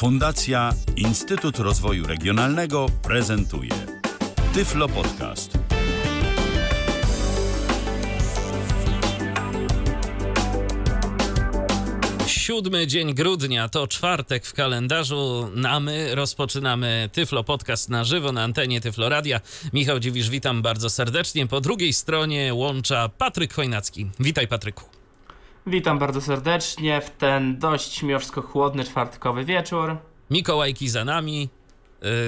Fundacja Instytut Rozwoju Regionalnego prezentuje Tyflo Podcast. Siódmy dzień grudnia to czwartek w kalendarzu, a my rozpoczynamy Tyflo Podcast na żywo na antenie Tyflo Radia. Michał Dziwisz, witam bardzo serdecznie. Po drugiej stronie łącza Patryk Chojnacki. Witaj Patryku. Witam bardzo serdecznie w ten dość śmieszko-chłodny czwartkowy wieczór. Mikołajki za nami.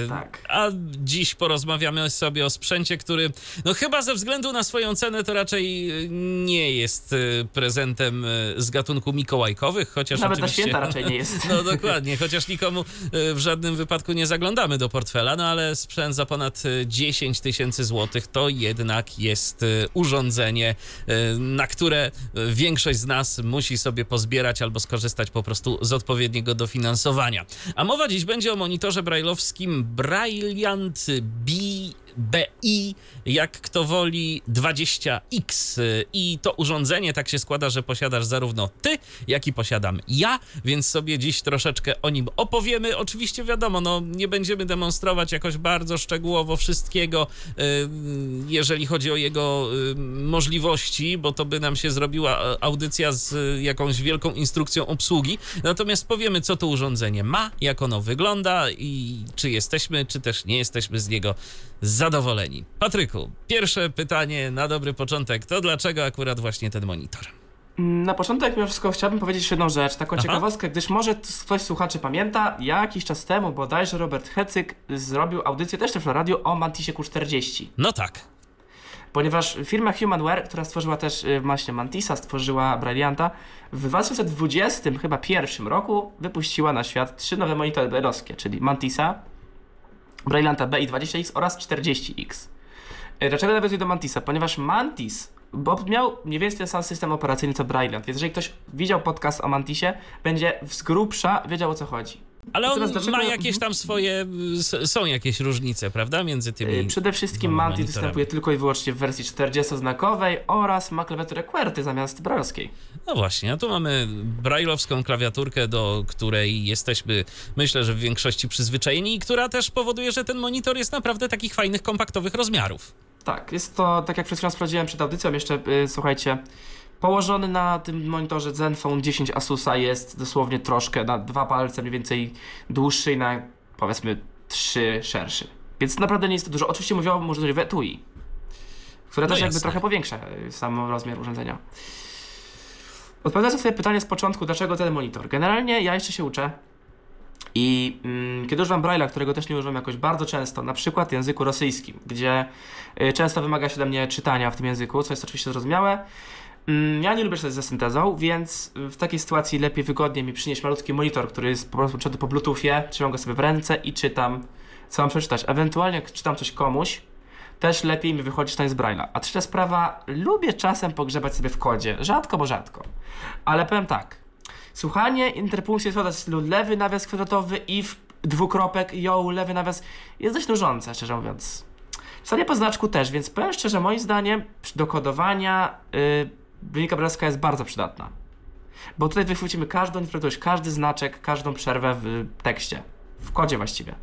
Tak. A dziś porozmawiamy sobie o sprzęcie, który, no chyba ze względu na swoją cenę, to raczej yy, nie jest yy, prezentem yy, z gatunku mikołajkowych, chociaż Nawet na święta raczej nie jest. No dokładnie, chociaż nikomu w żadnym wypadku nie zaglądamy do portfela, no ale sprzęt za ponad yy, 10 tysięcy złotych to jednak jest urządzenie, na które większość z nas musi sobie pozbierać albo skorzystać po prostu z odpowiedniego dofinansowania. A mowa dziś będzie o monitorze brailleowskim Brilliant BI, jak kto woli 20X. I to urządzenie tak się składa, że posiadasz zarówno ty, jak i posiadam ja, więc sobie dziś troszeczkę o nim opowiemy. Oczywiście wiadomo, no nie będziemy demonstrować jakoś bardzo szczegółowo wszystkiego, jeżeli chodzi o jego możliwości, bo to by nam się zrobiła e, audycja z y, jakąś wielką instrukcją obsługi. Natomiast powiemy, co to urządzenie ma, jak ono wygląda i czy jesteśmy, czy też nie jesteśmy z niego zadowoleni. Patryku, pierwsze pytanie na dobry początek to dlaczego akurat właśnie ten monitor? Na początek mimo wszystko chciałbym powiedzieć jedną rzecz, taką Aha. ciekawostkę, gdyż może ktoś z słuchaczy pamięta, jakiś czas temu bodajże Robert Hecyk zrobił audycję też w radio o Mantisie Q40. No tak. Ponieważ firma Humanware, która stworzyła też y, właśnie Mantisa, stworzyła Brillianta, w 2020 chyba pierwszym roku wypuściła na świat trzy nowe monitory brailleowskie, czyli Mantisa, Brillianta BI20X oraz 40X. Y, Dlaczego nawiązuję do Mantisa? Ponieważ Mantis bo miał mniej więcej ten sam system operacyjny co Brilliant, więc jeżeli ktoś widział podcast o Mantisie, będzie z grubsza wiedział o co chodzi. Ale on Natomiast dlaczego- ma jakieś tam swoje, s- są jakieś różnice, prawda, między tymi... Y, Przede wszystkim dwoma monitorami. występuje tylko i wyłącznie w wersji 40-znakowej oraz ma klawiaturę QWERTY zamiast brailleowskiej. No właśnie, a tu mamy brailleowską klawiaturkę, do której jesteśmy, myślę, że w większości przyzwyczajeni i która też powoduje, że ten monitor jest naprawdę takich fajnych, kompaktowych rozmiarów. Tak, jest to, tak jak przed chwilą sprawdziłem przed audycją, jeszcze y, słuchajcie, położony na tym monitorze Zenfone 10 Asusa jest dosłownie troszkę na dwa palce mniej więcej dłuższy i na powiedzmy trzy szerszy. Więc naprawdę nie jest to dużo. Oczywiście mówię o możliwości etui, które No też jakby jasne. trochę powiększa y, sam rozmiar urządzenia. Odpowiadając na swoje pytanie z początku, dlaczego ten monitor? Generalnie ja jeszcze się uczę i mm, kiedy używam Braille'a, którego też nie używam jakoś bardzo często, na przykład w języku rosyjskim, gdzie y, często wymaga się ode mnie czytania w tym języku, co jest oczywiście zrozumiałe, ja nie lubię czytać ze syntezą, więc w takiej sytuacji lepiej, wygodnie mi przynieść malutki monitor, który jest po prostu podłączony po bluetoothie, trzymam go sobie w ręce i czytam, co mam przeczytać. Ewentualnie jak czytam coś komuś, też lepiej mi wychodzi czytanie z Braille'a. A trzecia sprawa, lubię czasem pogrzebać sobie w kodzie. Rzadko, bo rzadko. Ale powiem tak. Słuchanie interpunkcji słowa w stylu lewy nawias kwadratowy i w dwukropek ją lewy nawias jest dość nużące, szczerze mówiąc. Pisanie po znaczku też, więc powiem szczerze, moim zdaniem do kodowania yy, wynika brajlowska jest bardzo przydatna. Bo tutaj wychwycimy każdą nieprawidłowość, każdy znaczek, każdą przerwę w tekście. W kodzie właściwie.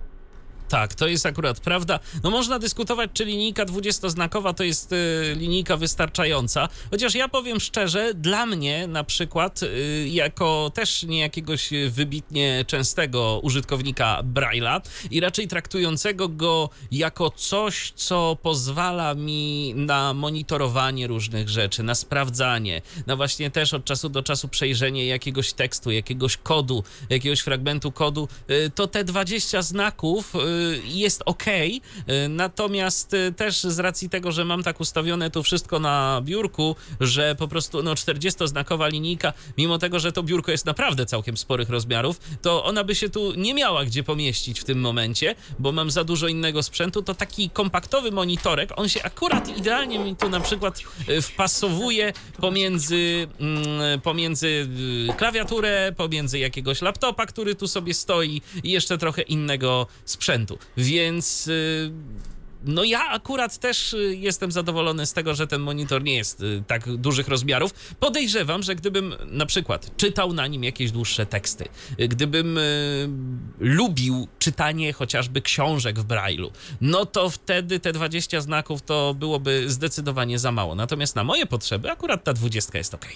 Tak, to jest akurat prawda. No można dyskutować, czy linijka 20-znakowa to jest y, linijka wystarczająca, chociaż ja powiem szczerze, dla mnie na przykład, y, jako też nie jakiegoś wybitnie częstego użytkownika Braille'a i raczej traktującego go jako coś, co pozwala mi na monitorowanie różnych rzeczy, na sprawdzanie, na właśnie też od czasu do czasu przejrzenie jakiegoś tekstu, jakiegoś kodu, jakiegoś fragmentu kodu, y, to te 20 znaków y, jest ok, natomiast y, też z racji tego, że mam tak ustawione to wszystko na biurku, że po prostu no 40-znakowa linijka, mimo tego, że to biurko jest naprawdę całkiem sporych rozmiarów, to ona by się tu nie miała gdzie pomieścić w tym momencie, bo mam za dużo innego sprzętu, to taki kompaktowy monitorek, on się akurat idealnie mi tu na przykład y, wpasowuje pomiędzy, mm, pomiędzy klawiaturę, pomiędzy jakiegoś laptopa, który tu sobie stoi i jeszcze trochę innego sprzętu. Więc y, no ja akurat też y, jestem zadowolony z tego, że ten monitor nie jest y, tak dużych rozmiarów. Podejrzewam, że gdybym na przykład czytał na nim jakieś dłuższe teksty, gdybym lubił czytanie chociażby książek w Braille'u, no to wtedy te 20 znaków to byłoby zdecydowanie za mało. Natomiast na moje potrzeby akurat ta 20 jest ok.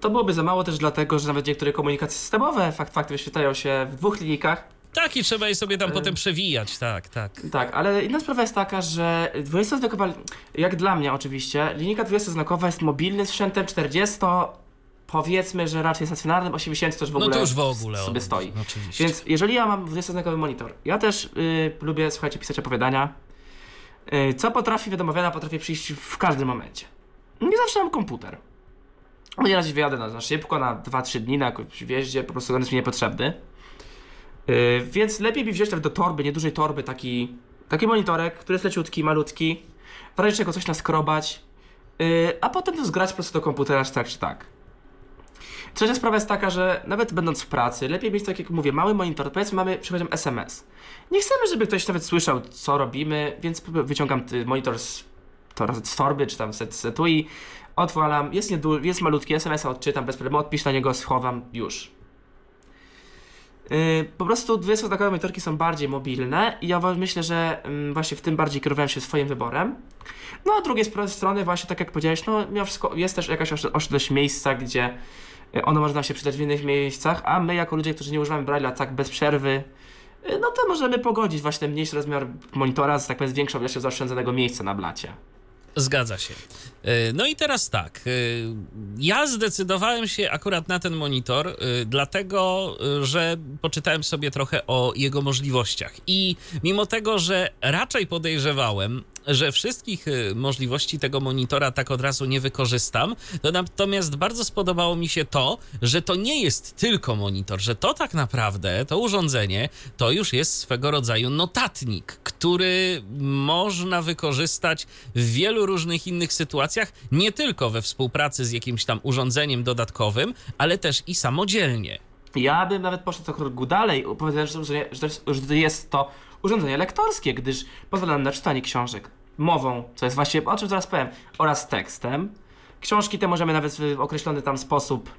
To byłoby za mało też dlatego, że nawet niektóre komunikacje systemowe fakt fakty wyświetlają się w dwóch linijkach. Tak, i trzeba je sobie tam potem przewijać, tak, tak. Tak, ale inna sprawa jest taka, że 20-znakowa, jak dla mnie oczywiście, linijka 20-znakowa jest mobilnym sprzętem 40, powiedzmy, że raczej stacjonarnym, 80 to już w No ogóle to już w ogóle. sobie stoi. Oczywiście. Więc jeżeli ja mam 20-znakowy monitor, ja też y, lubię, słuchajcie, pisać opowiadania. Y, co potrafi, wiadomo, wiana potrafi przyjść w każdym momencie. Nie zawsze mam komputer. Nieraz wyjadę na, na szybko, na 2-3 dni na jakimś wjeździe, po prostu on jest mi niepotrzebny. Yy, więc lepiej mi wziąć tak do torby, niedużej torby, taki, taki monitorek, który jest leciutki, malutki, w razie czego coś naskrobać, yy, a potem to zgrać po prostu do komputera, czy tak, czy tak. Trzecia sprawa jest taka, że nawet będąc w pracy, lepiej mieć, tak jak mówię, mały monitor, powiedzmy mamy, przychodzą SMS. Nie chcemy, żeby ktoś nawet słyszał, co robimy, więc wyciągam monitor z, to, z torby, czy tam z z etui, odwalam, jest, niedu- jest malutki, SMS-a odczytam bez problemu, odpisz na niego, schowam, już. Yy, po prostu 20-znakowe monitorki są bardziej mobilne i ja myślę, że mm, właśnie w tym bardziej kierowałem się swoim wyborem. No a drugiej strony właśnie tak jak powiedziałeś, no mimo wszystko jest też jakaś osz- oszczędność miejsca, gdzie y, ono może nam się przydać w innych miejscach, a my jako ludzie, którzy nie używamy Braille'a tak bez przerwy, y, no to możemy pogodzić właśnie ten mniejszy rozmiar monitora z tak powiem z większą ilością zaoszczędzonego miejsca na blacie. Zgadza się. E, No i teraz tak. e, Ja zdecydowałem się akurat na ten monitor, e, dlatego, że poczytałem sobie trochę o jego możliwościach. I mimo tego, że raczej podejrzewałem, że wszystkich e, możliwości tego monitora tak od razu nie wykorzystam, to natomiast bardzo spodobało mi się to, że to nie jest tylko monitor, że to tak naprawdę, to urządzenie, to już jest swego rodzaju notatnik, który można wykorzystać w wielu różnych innych sytuacjach, nie tylko we współpracy z jakimś tam urządzeniem dodatkowym, ale też i samodzielnie. Ja bym nawet poszedł o dalej, opowiadając, że, że, że to jest to urządzenie lektorskie, gdyż pozwala nam na czytanie książek mową, co jest właśnie, o czym zaraz powiem, oraz tekstem. Książki te możemy nawet w określony tam sposób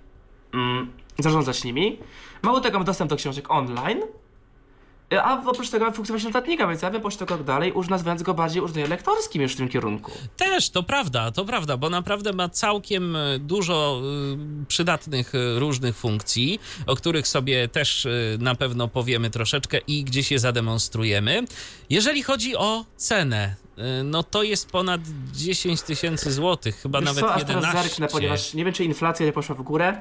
mm, zarządzać nimi. Mało tego, mamy dostęp do książek online, a oprócz tego funkcjonalność notatnika, więc ja bym poszedł krok dalej, już nazywając go bardziej urządzeniem lektorskim już w tym kierunku. Też, to prawda, to prawda, bo naprawdę ma całkiem e, dużo y, przydatnych różnych funkcji, o których sobie też na pewno powiemy troszeczkę i gdzieś je zademonstrujemy. Jeżeli chodzi o cenę, no to jest ponad 10 tysięcy złotych, chyba Wiesz nawet co, aż 11. teraz zerknę, ponieważ nie wiem, czy inflacja nie poszła w górę.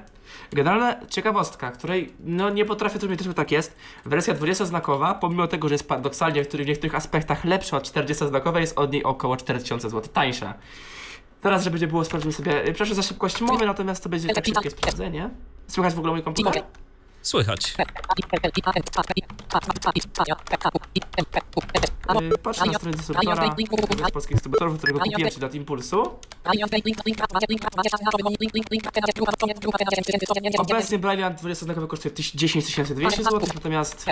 Generalna ciekawostka, której no nie potrafię zrozumieć, że tak jest. Wersja 20-znakowa, pomimo tego, że jest paradoksalnie w, których- w niektórych aspektach lepsza od 40-znakowej, jest od niej około 4000 zł tańsza. Teraz, żeby nie było, sprawdzimy sobie. y, Proszę za szybkość mowy, natomiast to będzie tak szybkie sprawdzenie. Słychać w ogóle mój komputer? Słychać. Y, Patrzę na stronę jednego z polskich dystrybutorów, którego kupiłem się do Impulsu. Obecnie Brilliant 20-znakowy kosztuje tyś- 10 200 zł, natomiast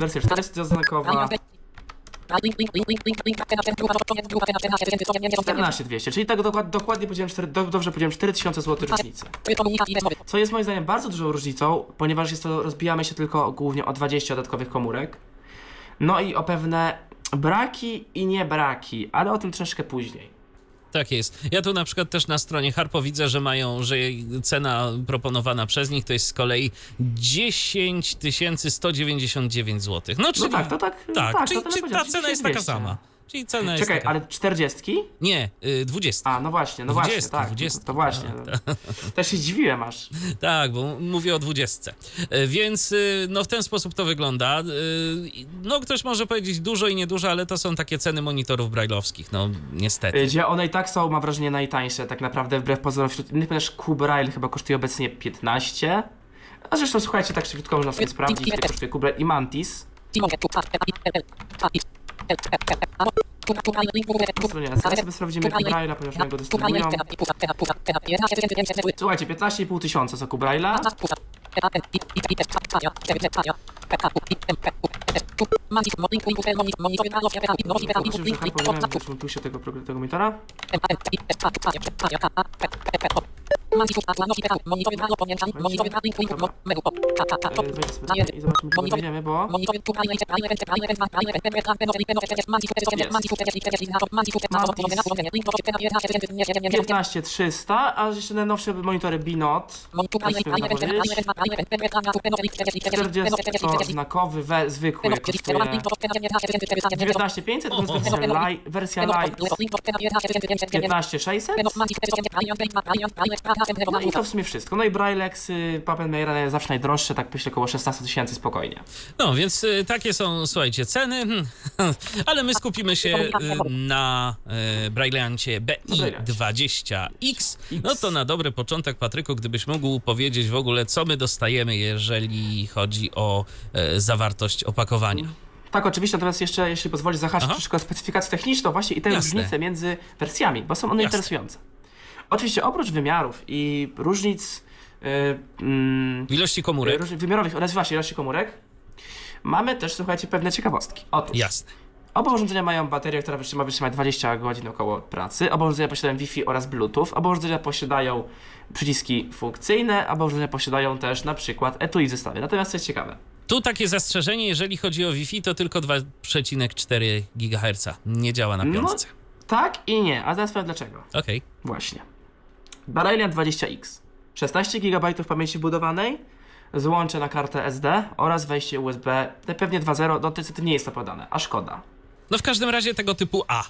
wersja 400-znakowa 14 200, czyli tak dokład, dokładnie powiedziałem, 4, do, dobrze powiedziałem 4000 zł różnicy. Co jest moim zdaniem bardzo dużą różnicą, ponieważ jest to, rozbijamy się tylko głównie o 20 dodatkowych komórek. No i o pewne braki i nie braki, ale o tym troszkę później. Tak jest. Ja tu na przykład też na stronie Harpo widzę, że mają, że cena proponowana przez nich to jest z kolei 10 199 zł. No czyli No tak, to tak, tak, tak czyli, to czyli ta cena jest taka 200. sama. Czyli cena jest Czekaj, taka... ale 40? Nie, y, 20. A, no właśnie, no 20, właśnie, tak. 20. To właśnie. Też się dziwiłem aż. Tak, bo mówię o 20. E, Więc y, no w ten sposób to wygląda. Y, No ktoś może powiedzieć dużo i niedużo, ale to są takie ceny monitorów brajlowskich, no niestety. Gdzie one i tak są, mam wrażenie, najtańsze, tak naprawdę, wbrew pozorom wśród innych, ponieważ Kubrail chyba kosztuje obecnie 15. A zresztą, słuchajcie, tak szybko można sobie sprawdzić, ile kosztuje Kubrail i Mantis. Stronie SL sobie sprawdzimy Kubraila, ponieważ oni go dystrybuują. Słuchajcie, 15,5 tysiąca za Kubraila. Zobaczymy, że też tu się tego, tego monitora. E, zobaczmy, bo... 15300, a jeszcze najnowsze monitory Binot. 40-znakowy, we, zwykły, kosztuje 19500, to jest wersja, li, wersja light 15600. No i to w sumie wszystko. No i Braillex, y, Pappenmeyer zawsze najdroższe, tak myślę około 16 tysięcy spokojnie. No, więc y, takie są, słuchajcie, ceny, ale my skupimy się y, na y, Brailleancie BI20X. No to na dobry początek, Patryku, gdybyś mógł powiedzieć w ogóle, co my dostajemy, jeżeli chodzi o e, zawartość opakowania. Tak, oczywiście, natomiast jeszcze, jeśli pozwolisz, zahaczyć Aha. troszkę o specyfikację techniczną właśnie i te Jasne. różnice między wersjami, bo są one Jasne. interesujące. Oczywiście oprócz wymiarów i różnic yy, ilości komórek? różnic wymiarowych oraz właśnie ilości komórek, mamy też, słuchajcie, pewne ciekawostki. Otóż, Jasne. oba urządzenia mają baterię, która wytrzyma, wytrzymać 20 godzin około pracy, oba urządzenia posiadają Wi-Fi oraz Bluetooth, oba urządzenia posiadają przyciski funkcyjne, oba urządzenia posiadają też na przykład etui w zestawie. Natomiast co jest ciekawe, Tu takie zastrzeżenie, jeżeli chodzi o Wi-Fi, to tylko 2,4 GHz. Nie działa na No. piątce. tak i nie, a zaraz powiem dlaczego. Okej. Właśnie. Barelian 20X. 16 GB pamięci budowanej, złącze na kartę SD oraz wejście USB, te pewnie 2.0, no niestety nie jest to podane, a szkoda. No w każdym razie tego typu A.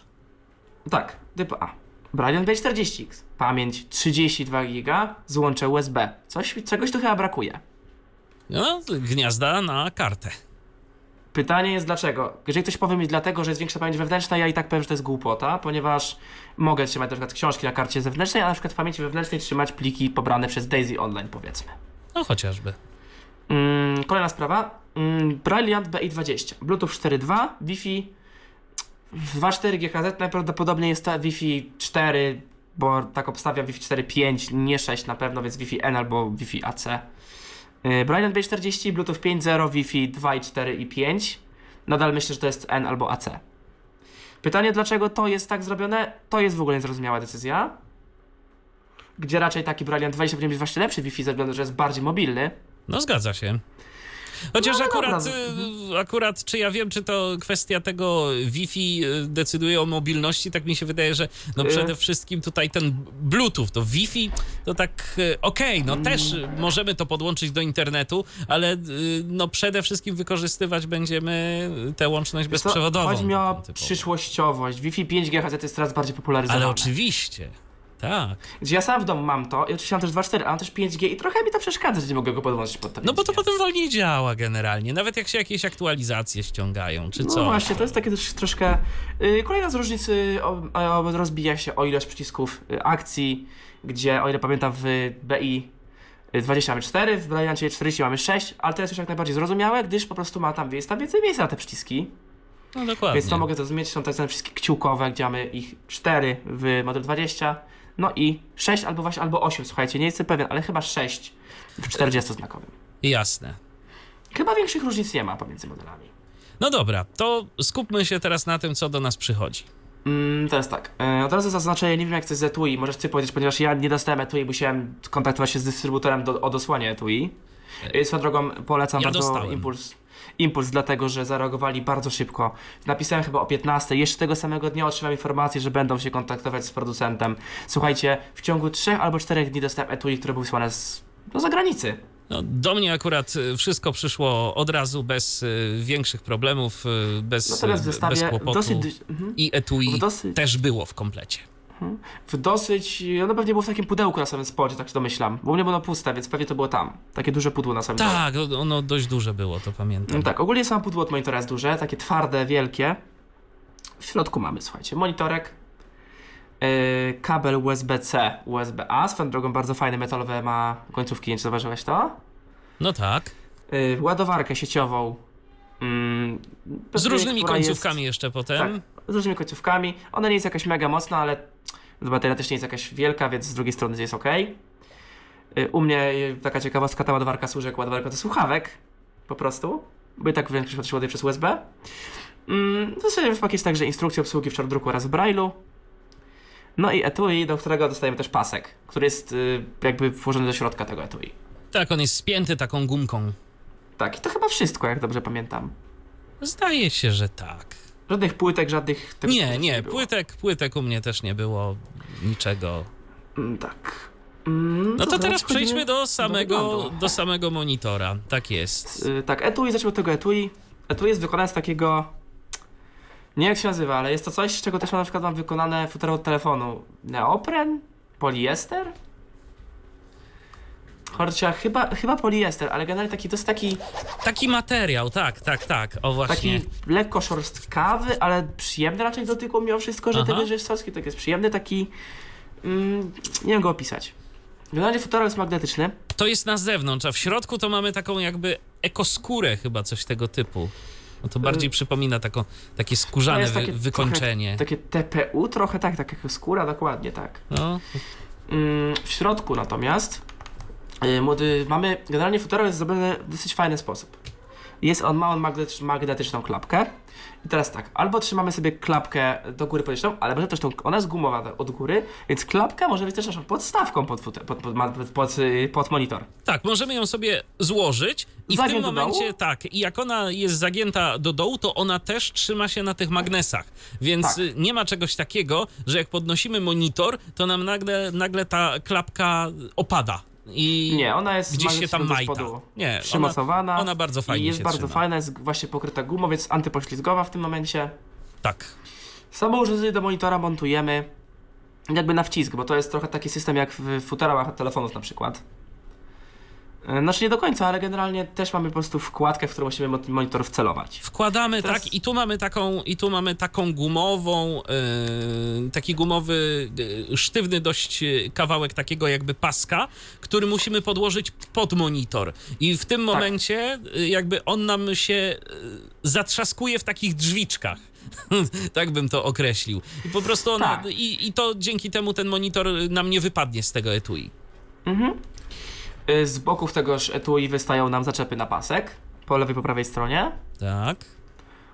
Tak, typ A. Barelian B40X. Pamięć 32 GB, złącze USB. Coś, czegoś tu chyba brakuje. No, gniazda na kartę. Pytanie jest dlaczego? Jeżeli ktoś powie mi dlatego, że jest większa pamięć wewnętrzna, ja i tak powiem, że to jest głupota, ponieważ mogę trzymać na przykład książki na karcie zewnętrznej, a na przykład w pamięci wewnętrznej trzymać pliki pobrane przez Daisy Online, powiedzmy. No chociażby. Mm, kolejna sprawa. Mm, Brilliant BI20. Bluetooth 4.2, Wi-Fi 2.4 GHz. Najprawdopodobniej jest to Wi-Fi 4, bo tak obstawia Wi-Fi 4.5, nie 6 na pewno, więc Wi-Fi N albo Wi-Fi AC. Yy, Brilliant BI40, Bluetooth 5.0, Wi-Fi 2.4 i 5. Nadal myślę, że to jest N albo AC. Pytanie, dlaczego to jest tak zrobione? To jest w ogóle niezrozumiała decyzja. Gdzie raczej taki Brilliant 20 powinien być właśnie lepszy Wi-Fi, ze względu, że jest bardziej mobilny. No zgadza się. Chociaż No, akurat, y, akurat, czy ja wiem, czy to kwestia tego Wi-Fi y, decyduje o mobilności, tak mi się wydaje, że no Y. przede wszystkim tutaj ten Bluetooth, to Wi-Fi, to tak okej, no też y, możemy to podłączyć do internetu, ale no przede wszystkim wykorzystywać będziemy tę łączność bezprzewodową. Chodzi mi o przyszłościowość. Wi-Fi 5 GHz jest coraz bardziej popularyzowane. Ale oczywiście, tak. Gdzie ja sam w domu mam to i oczywiście mam też 2.4, a mam też 5G i trochę mi to przeszkadza, że nie mogę go podłączyć pod to No bo to 5G. potem wolniej działa generalnie, nawet jak się jakieś aktualizacje ściągają, czy No co. właśnie, to jest takie też troszkę... Yy, kolejna z różnic yy, o, o, rozbija się o ilość przycisków yy, akcji, gdzie o ile pamiętam w BI yy, 20 mamy 4, w Brilliancie 40 mamy 6, ale to jest już jak najbardziej zrozumiałe, gdyż po prostu ma tam, jest tam więcej miejsca na te przyciski. No dokładnie. Więc to mogę zrozumieć, są tak zwane wszystkie kciukowe, gdzie mamy ich 4 w model 20, no i 6 albo właśnie, albo 8, słuchajcie, nie jestem pewien, ale chyba 6 w 40-znakowym. Jasne. Chyba większych różnic nie ma pomiędzy modelami. No dobra, to skupmy się teraz na tym, co do nas przychodzi. Mm, teraz tak, e, od razu zaznaczę, nie wiem jak to jest z etui, możesz ty powiedzieć, ponieważ ja nie dostałem etui, musiałem kontaktować się z dystrybutorem do, o dosłanie etui. E, Swoją drogą polecam Ja bardzo dostałem. impuls. Impuls, dlatego że zareagowali bardzo szybko. Napisałem chyba o 15. Jeszcze tego samego dnia otrzymałem informację, że będą się kontaktować z producentem. Słuchajcie, w ciągu 3 albo 4 dni dostałem etui, które były wysłane z no, zagranicy. No, do mnie akurat y, wszystko przyszło od razu, bez y, większych problemów, y, bez, w y, bez kłopotu. dosyć. Mhm. I etui dosyć- też było w komplecie. W dosyć. Ono pewnie było w takim pudełku na samym spodzie, tak się domyślam. Bo u mnie było puste, więc pewnie to było tam. Takie duże pudło na samym dole. Tak, o- ono dość duże było, to pamiętam. No tak, ogólnie samo pudło od monitora jest duże, takie twarde, wielkie. W środku mamy, słuchajcie, monitorek, yy, kabel USB-C, USB-A, swoją drogą bardzo fajne metalowe ma końcówki, nie wiem, czy zauważyłeś to? No tak. Yy, ładowarkę sieciową. mm, Z różnymi końcówkami Jest, jeszcze tak, potem. Z różnymi końcówkami. Ona nie jest jakaś mega mocna, ale bateria też nie jest jakaś wielka, więc z drugiej strony jest ok. U mnie yy, taka ciekawostka, ta ładowarka służy jako ładowarka do słuchawek, po prostu. bo i tak większość przypadków ładuje przez USB. Mm, w zasadzie w pakiecie także instrukcja obsługi w czarnodruku oraz w Braille'u. No i etui, do którego dostajemy też pasek, który jest y, jakby włożony do środka tego etui. Tak, on jest spięty taką gumką. Tak, i to chyba wszystko, jak dobrze pamiętam. Zdaje się, że tak. Żadnych płytek, żadnych... Nie, nie, płytek, płytek u mnie też nie było niczego. Mm, tak. Mm, No to dobra, teraz przejdźmy do samego, wyglądu. do samego monitora. Tak jest. Y, tak, etui, zacznijmy od tego etui. Etui jest wykonane z takiego... Nie jak się nazywa, ale jest to coś, z czego też mam na przykład mam wykonane futro od telefonu. Neopren? Poliester? Chociaż chyba, chyba poliester, ale generalnie taki, to jest taki, Taki materiał, tak, tak, tak. O właśnie. taki lekko szorstkawy, ale przyjemny raczej dotyku mimo wszystko, że Aha. ten wyżej tak jest przyjemny, taki... Mm, nie wiem go opisać. Generalnie futerol jest magnetyczny. To jest na zewnątrz, a w środku to mamy taką jakby ekoskórę chyba, coś tego typu. No to bardziej Y, przypomina taką, takie skórzane jest wy, takie wykończenie. Takie TPU trochę tak, tak jak skóra, dokładnie tak. No, Mm, W środku natomiast młody, mamy, generalnie futerol jest zrobiony w dosyć fajny sposób. Jest on, ma on magnetycz, magnetyczną klapkę. I teraz tak, albo trzymamy sobie klapkę do góry podniesioną, ale może też tą, ona jest gumowa od góry, więc klapka może być też naszą podstawką pod, futer, pod, pod, pod, pod, monitor. tak, możemy ją sobie złożyć i w tym momencie, tak, i jak ona jest zagięta do dołu, to ona też trzyma się na tych magnesach. Więc Tak. nie ma czegoś takiego, że jak podnosimy monitor, to nam nagle, nagle ta klapka opada. I Nie, ona jest gdzieś się tam majta. Nie, ona, przymocowana. ona bardzo fajnie I jest bardzo trzyma. fajna, jest właśnie pokryta gumą, więc antypoślizgowa w tym momencie. tak. Samo urządzenie do monitora montujemy jakby na wcisk, bo to jest trochę taki system jak w futerałach od telefonów na przykład. E, Znaczy nie do końca, ale generalnie też mamy po prostu wkładkę, w którą musimy mo- monitor wcelować. Wkładamy Teraz- tak i tu mamy taką, i tu mamy taką gumową, yy, taki gumowy, yy, sztywny dość kawałek takiego jakby paska, który musimy podłożyć pod monitor. I w tym momencie yy, jakby on nam się zatrzaskuje w takich drzwiczkach. tak bym to określił. I po prostu ona, Tak. i, i to dzięki temu ten monitor nam nie wypadnie z tego etui. Mhm. E, Z boków tegoż etui wystają nam zaczepy na pasek, po lewej, po prawej stronie, Tak.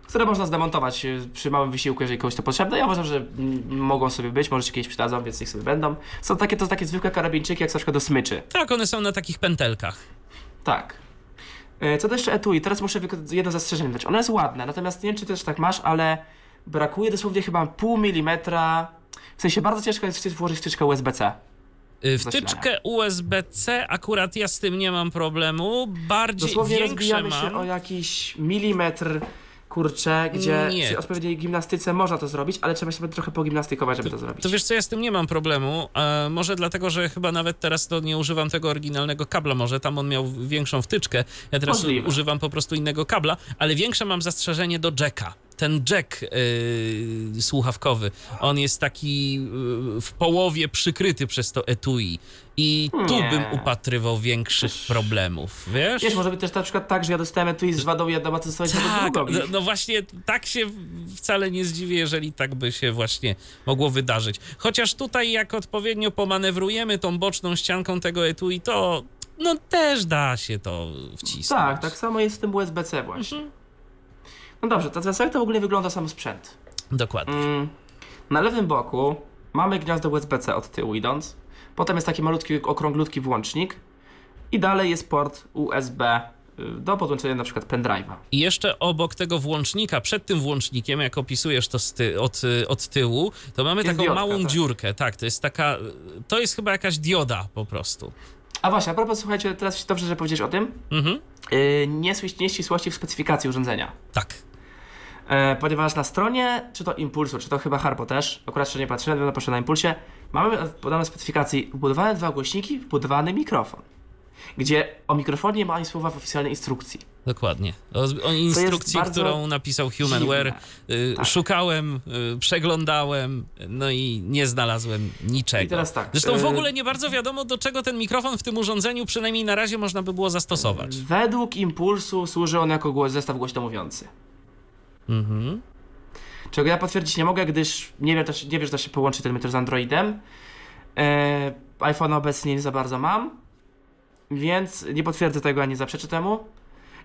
które można zdemontować e, przy małym wysiłku, jeżeli komuś to potrzebne. Ja uważam, że mm, mogą sobie być, może się kiedyś przydadzą, więc niech sobie będą. Są takie, to takie zwykłe karabinczyki, jak na przykład do smyczy. Tak, one są na takich pętelkach. Tak. E, Co do jeszcze etui, teraz muszę jedno zastrzeżenie dać. Ono jest ładne, natomiast nie wiem, czy też tak masz, ale brakuje dosłownie chyba pół milimetra. W sensie bardzo ciężko jest włożyć wtyczkę USB-C. Zasilania. Wtyczkę USB-C akurat ja z tym nie mam problemu. Bardziej Dosłownie rozbijamy mam. się o jakiś milimetr, kurczę, gdzie Nie. przy odpowiedniej gimnastyce można to zrobić, ale trzeba się trochę pogimnastykować, żeby to zrobić. To wiesz co, ja z tym nie mam problemu. E, może dlatego, że chyba nawet teraz to nie używam tego oryginalnego kabla. Może tam on miał większą wtyczkę. Ja teraz Możliwe. używam po prostu innego kabla, ale większe mam zastrzeżenie do jacka. Ten jack yy, słuchawkowy, on jest taki yy, w połowie przykryty przez to etui. I tu Nie. bym upatrywał większych problemów, wiesz? Wiesz, może być też na przykład tak, że ja dostałem etui z wadą jedną, a ty dostałeś wadą Tak, drugą. no, i- no właśnie tak się wcale nie zdziwię, jeżeli tak by się właśnie mogło wydarzyć. Chociaż tutaj jak odpowiednio pomanewrujemy tą boczną ścianką tego etui, to no też da się to wcisnąć. Tak, tak samo jest z tym USB-C właśnie. Mhm. No dobrze, jak to w ogóle wygląda sam sprzęt? Dokładnie. Mm, na lewym boku mamy gniazdo USB-C od tyłu idąc. Potem jest taki malutki, okrąglutki włącznik. I dalej jest port USB y, do podłączenia na przykład pendrive'a. I jeszcze obok tego włącznika, przed tym włącznikiem, jak opisujesz to ty, od, y, od tyłu, to mamy Jest taką diodka, małą tak. dziurkę. Tak, to jest taka, to jest chyba jakaś dioda po prostu. A właśnie, a propos, słuchajcie, teraz dobrze, że powiedziałeś o tym. Mhm. Yy, niesłyś- nieścisłości w specyfikacji urządzenia. Tak. E, ponieważ na stronie, czy to Impulsu, czy to chyba Harpo też, akurat jeszcze nie patrzyłem, będę patrzył na Impulsie, mamy podane specyfikacji wbudowane dwa głośniki, wbudowany mikrofon. Gdzie o mikrofonie ma ani słowa w oficjalnej instrukcji. Dokładnie. O, o instrukcji, którą napisał Humanware, y, Tak. szukałem, y, przeglądałem, no i nie znalazłem niczego. I teraz tak, Zresztą w y- ogóle nie bardzo wiadomo, do czego ten mikrofon w tym urządzeniu, przynajmniej na razie, można by było zastosować. Według Impulsu służy on jako głos, zestaw głośno mówiący. Mhm. Czego ja potwierdzić nie mogę, gdyż nie wiem, nie wiem, że da się połączyć ten meter z Androidem. E, iPhone obecnie nie za bardzo mam, więc nie potwierdzę tego ani zaprzeczę temu.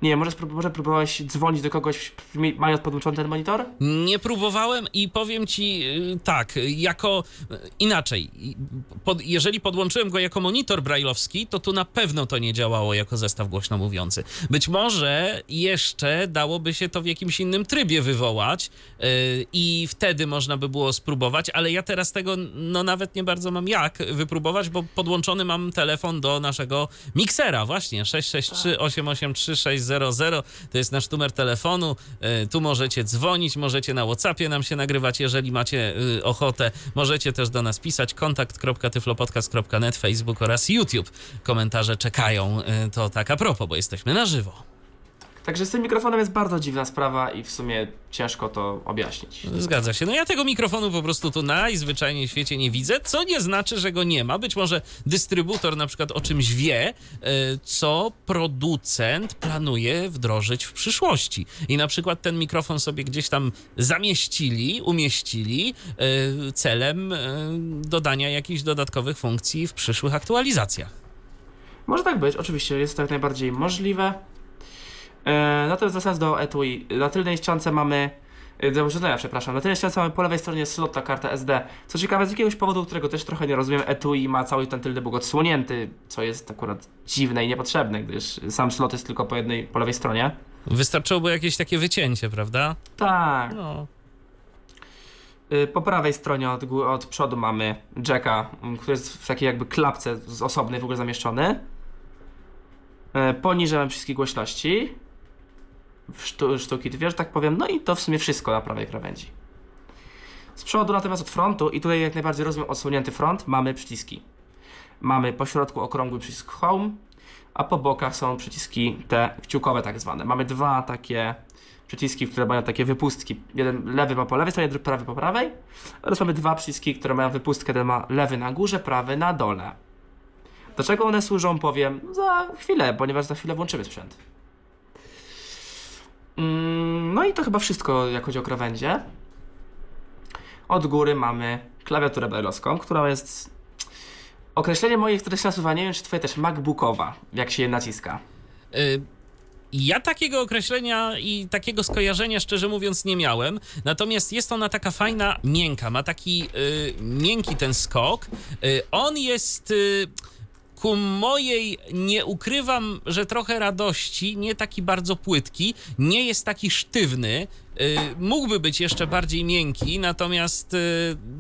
Nie, może, spró- może próbowałeś dzwonić do kogoś, mając podłączony ten monitor? Nie próbowałem i powiem ci y, tak, jako y, inaczej. Pod, jeżeli podłączyłem go jako monitor brajlowski, to tu na pewno to nie działało jako zestaw głośno mówiący. Być może jeszcze dałoby się to w jakimś innym trybie wywołać y, i wtedy można by było spróbować, ale ja teraz tego no nawet nie bardzo mam jak wypróbować, bo podłączony mam telefon do naszego miksera właśnie 663 883 600 to jest nasz numer telefonu. Y, Tu możecie dzwonić, możecie na WhatsAppie nam się nagrywać, jeżeli macie y, ochotę. Możecie też do nas pisać kontakt.tyflopodcast.net, Facebook oraz YouTube. Komentarze czekają. Y, To tak a propos, bo jesteśmy na żywo. Także z tym mikrofonem jest bardzo dziwna sprawa i w sumie ciężko to objaśnić. Zgadza się. No ja tego mikrofonu po prostu tu najzwyczajniej w świecie nie widzę, co nie znaczy, że go nie ma. Być może dystrybutor na przykład o czymś wie, y, co producent planuje wdrożyć w przyszłości. I na przykład ten mikrofon sobie gdzieś tam zamieścili, umieścili y, celem y, dodania jakichś dodatkowych funkcji w przyszłych aktualizacjach. Może tak być, oczywiście, jest to jak najbardziej możliwe. E, natomiast wracając do etui, na tylnej ściance mamy, e, do urządzenia, przepraszam, na tylnej ściance mamy po lewej stronie slot na kartę SD. Co ciekawe, z jakiegoś powodu, którego też trochę nie rozumiem, etui ma cały ten tylny bóg odsłonięty, co jest akurat dziwne i niepotrzebne, gdyż sam slot jest tylko po jednej, po lewej stronie. Wystarczyłoby jakieś takie wycięcie, prawda? Tak. No. Y, Po prawej stronie od, od przodu mamy jacka, który jest w takiej jakby klapce z osobnej w ogóle zamieszczony. E, Poniżej mamy wszystkie głośności. Sztu, sztuki dwie, że tak powiem. No i to w sumie wszystko na prawej krawędzi. Z przodu natomiast od frontu, i tutaj jak najbardziej rozumiem odsłonięty front, mamy przyciski. Mamy po środku okrągły przycisk home, a po bokach są przyciski te kciukowe tak zwane. Mamy dwa takie przyciski, które mają takie wypustki. Jeden lewy ma po lewej stronie, drugi prawy po prawej. Oraz mamy dwa przyciski, które mają wypustkę. Ten ma lewy na górze, prawy na dole. Do czego one służą, powiem za chwilę, ponieważ za chwilę włączymy sprzęt. Mm, No i to chyba wszystko, jak chodzi o krawędzie. Od góry mamy klawiaturę brailleowską, która jest... Określenie które się nasuwa, nie wiem czy twoje też, MacBookowa, jak się je naciska. Y, Ja takiego określenia i takiego skojarzenia, szczerze mówiąc, nie miałem. Natomiast jest ona taka fajna, miękka, ma taki y, miękki ten skok. Y, on jest. Y, ku mojej nie ukrywam, że trochę radości, nie taki bardzo płytki, nie jest taki sztywny. Y, mógłby być jeszcze bardziej miękki, natomiast y,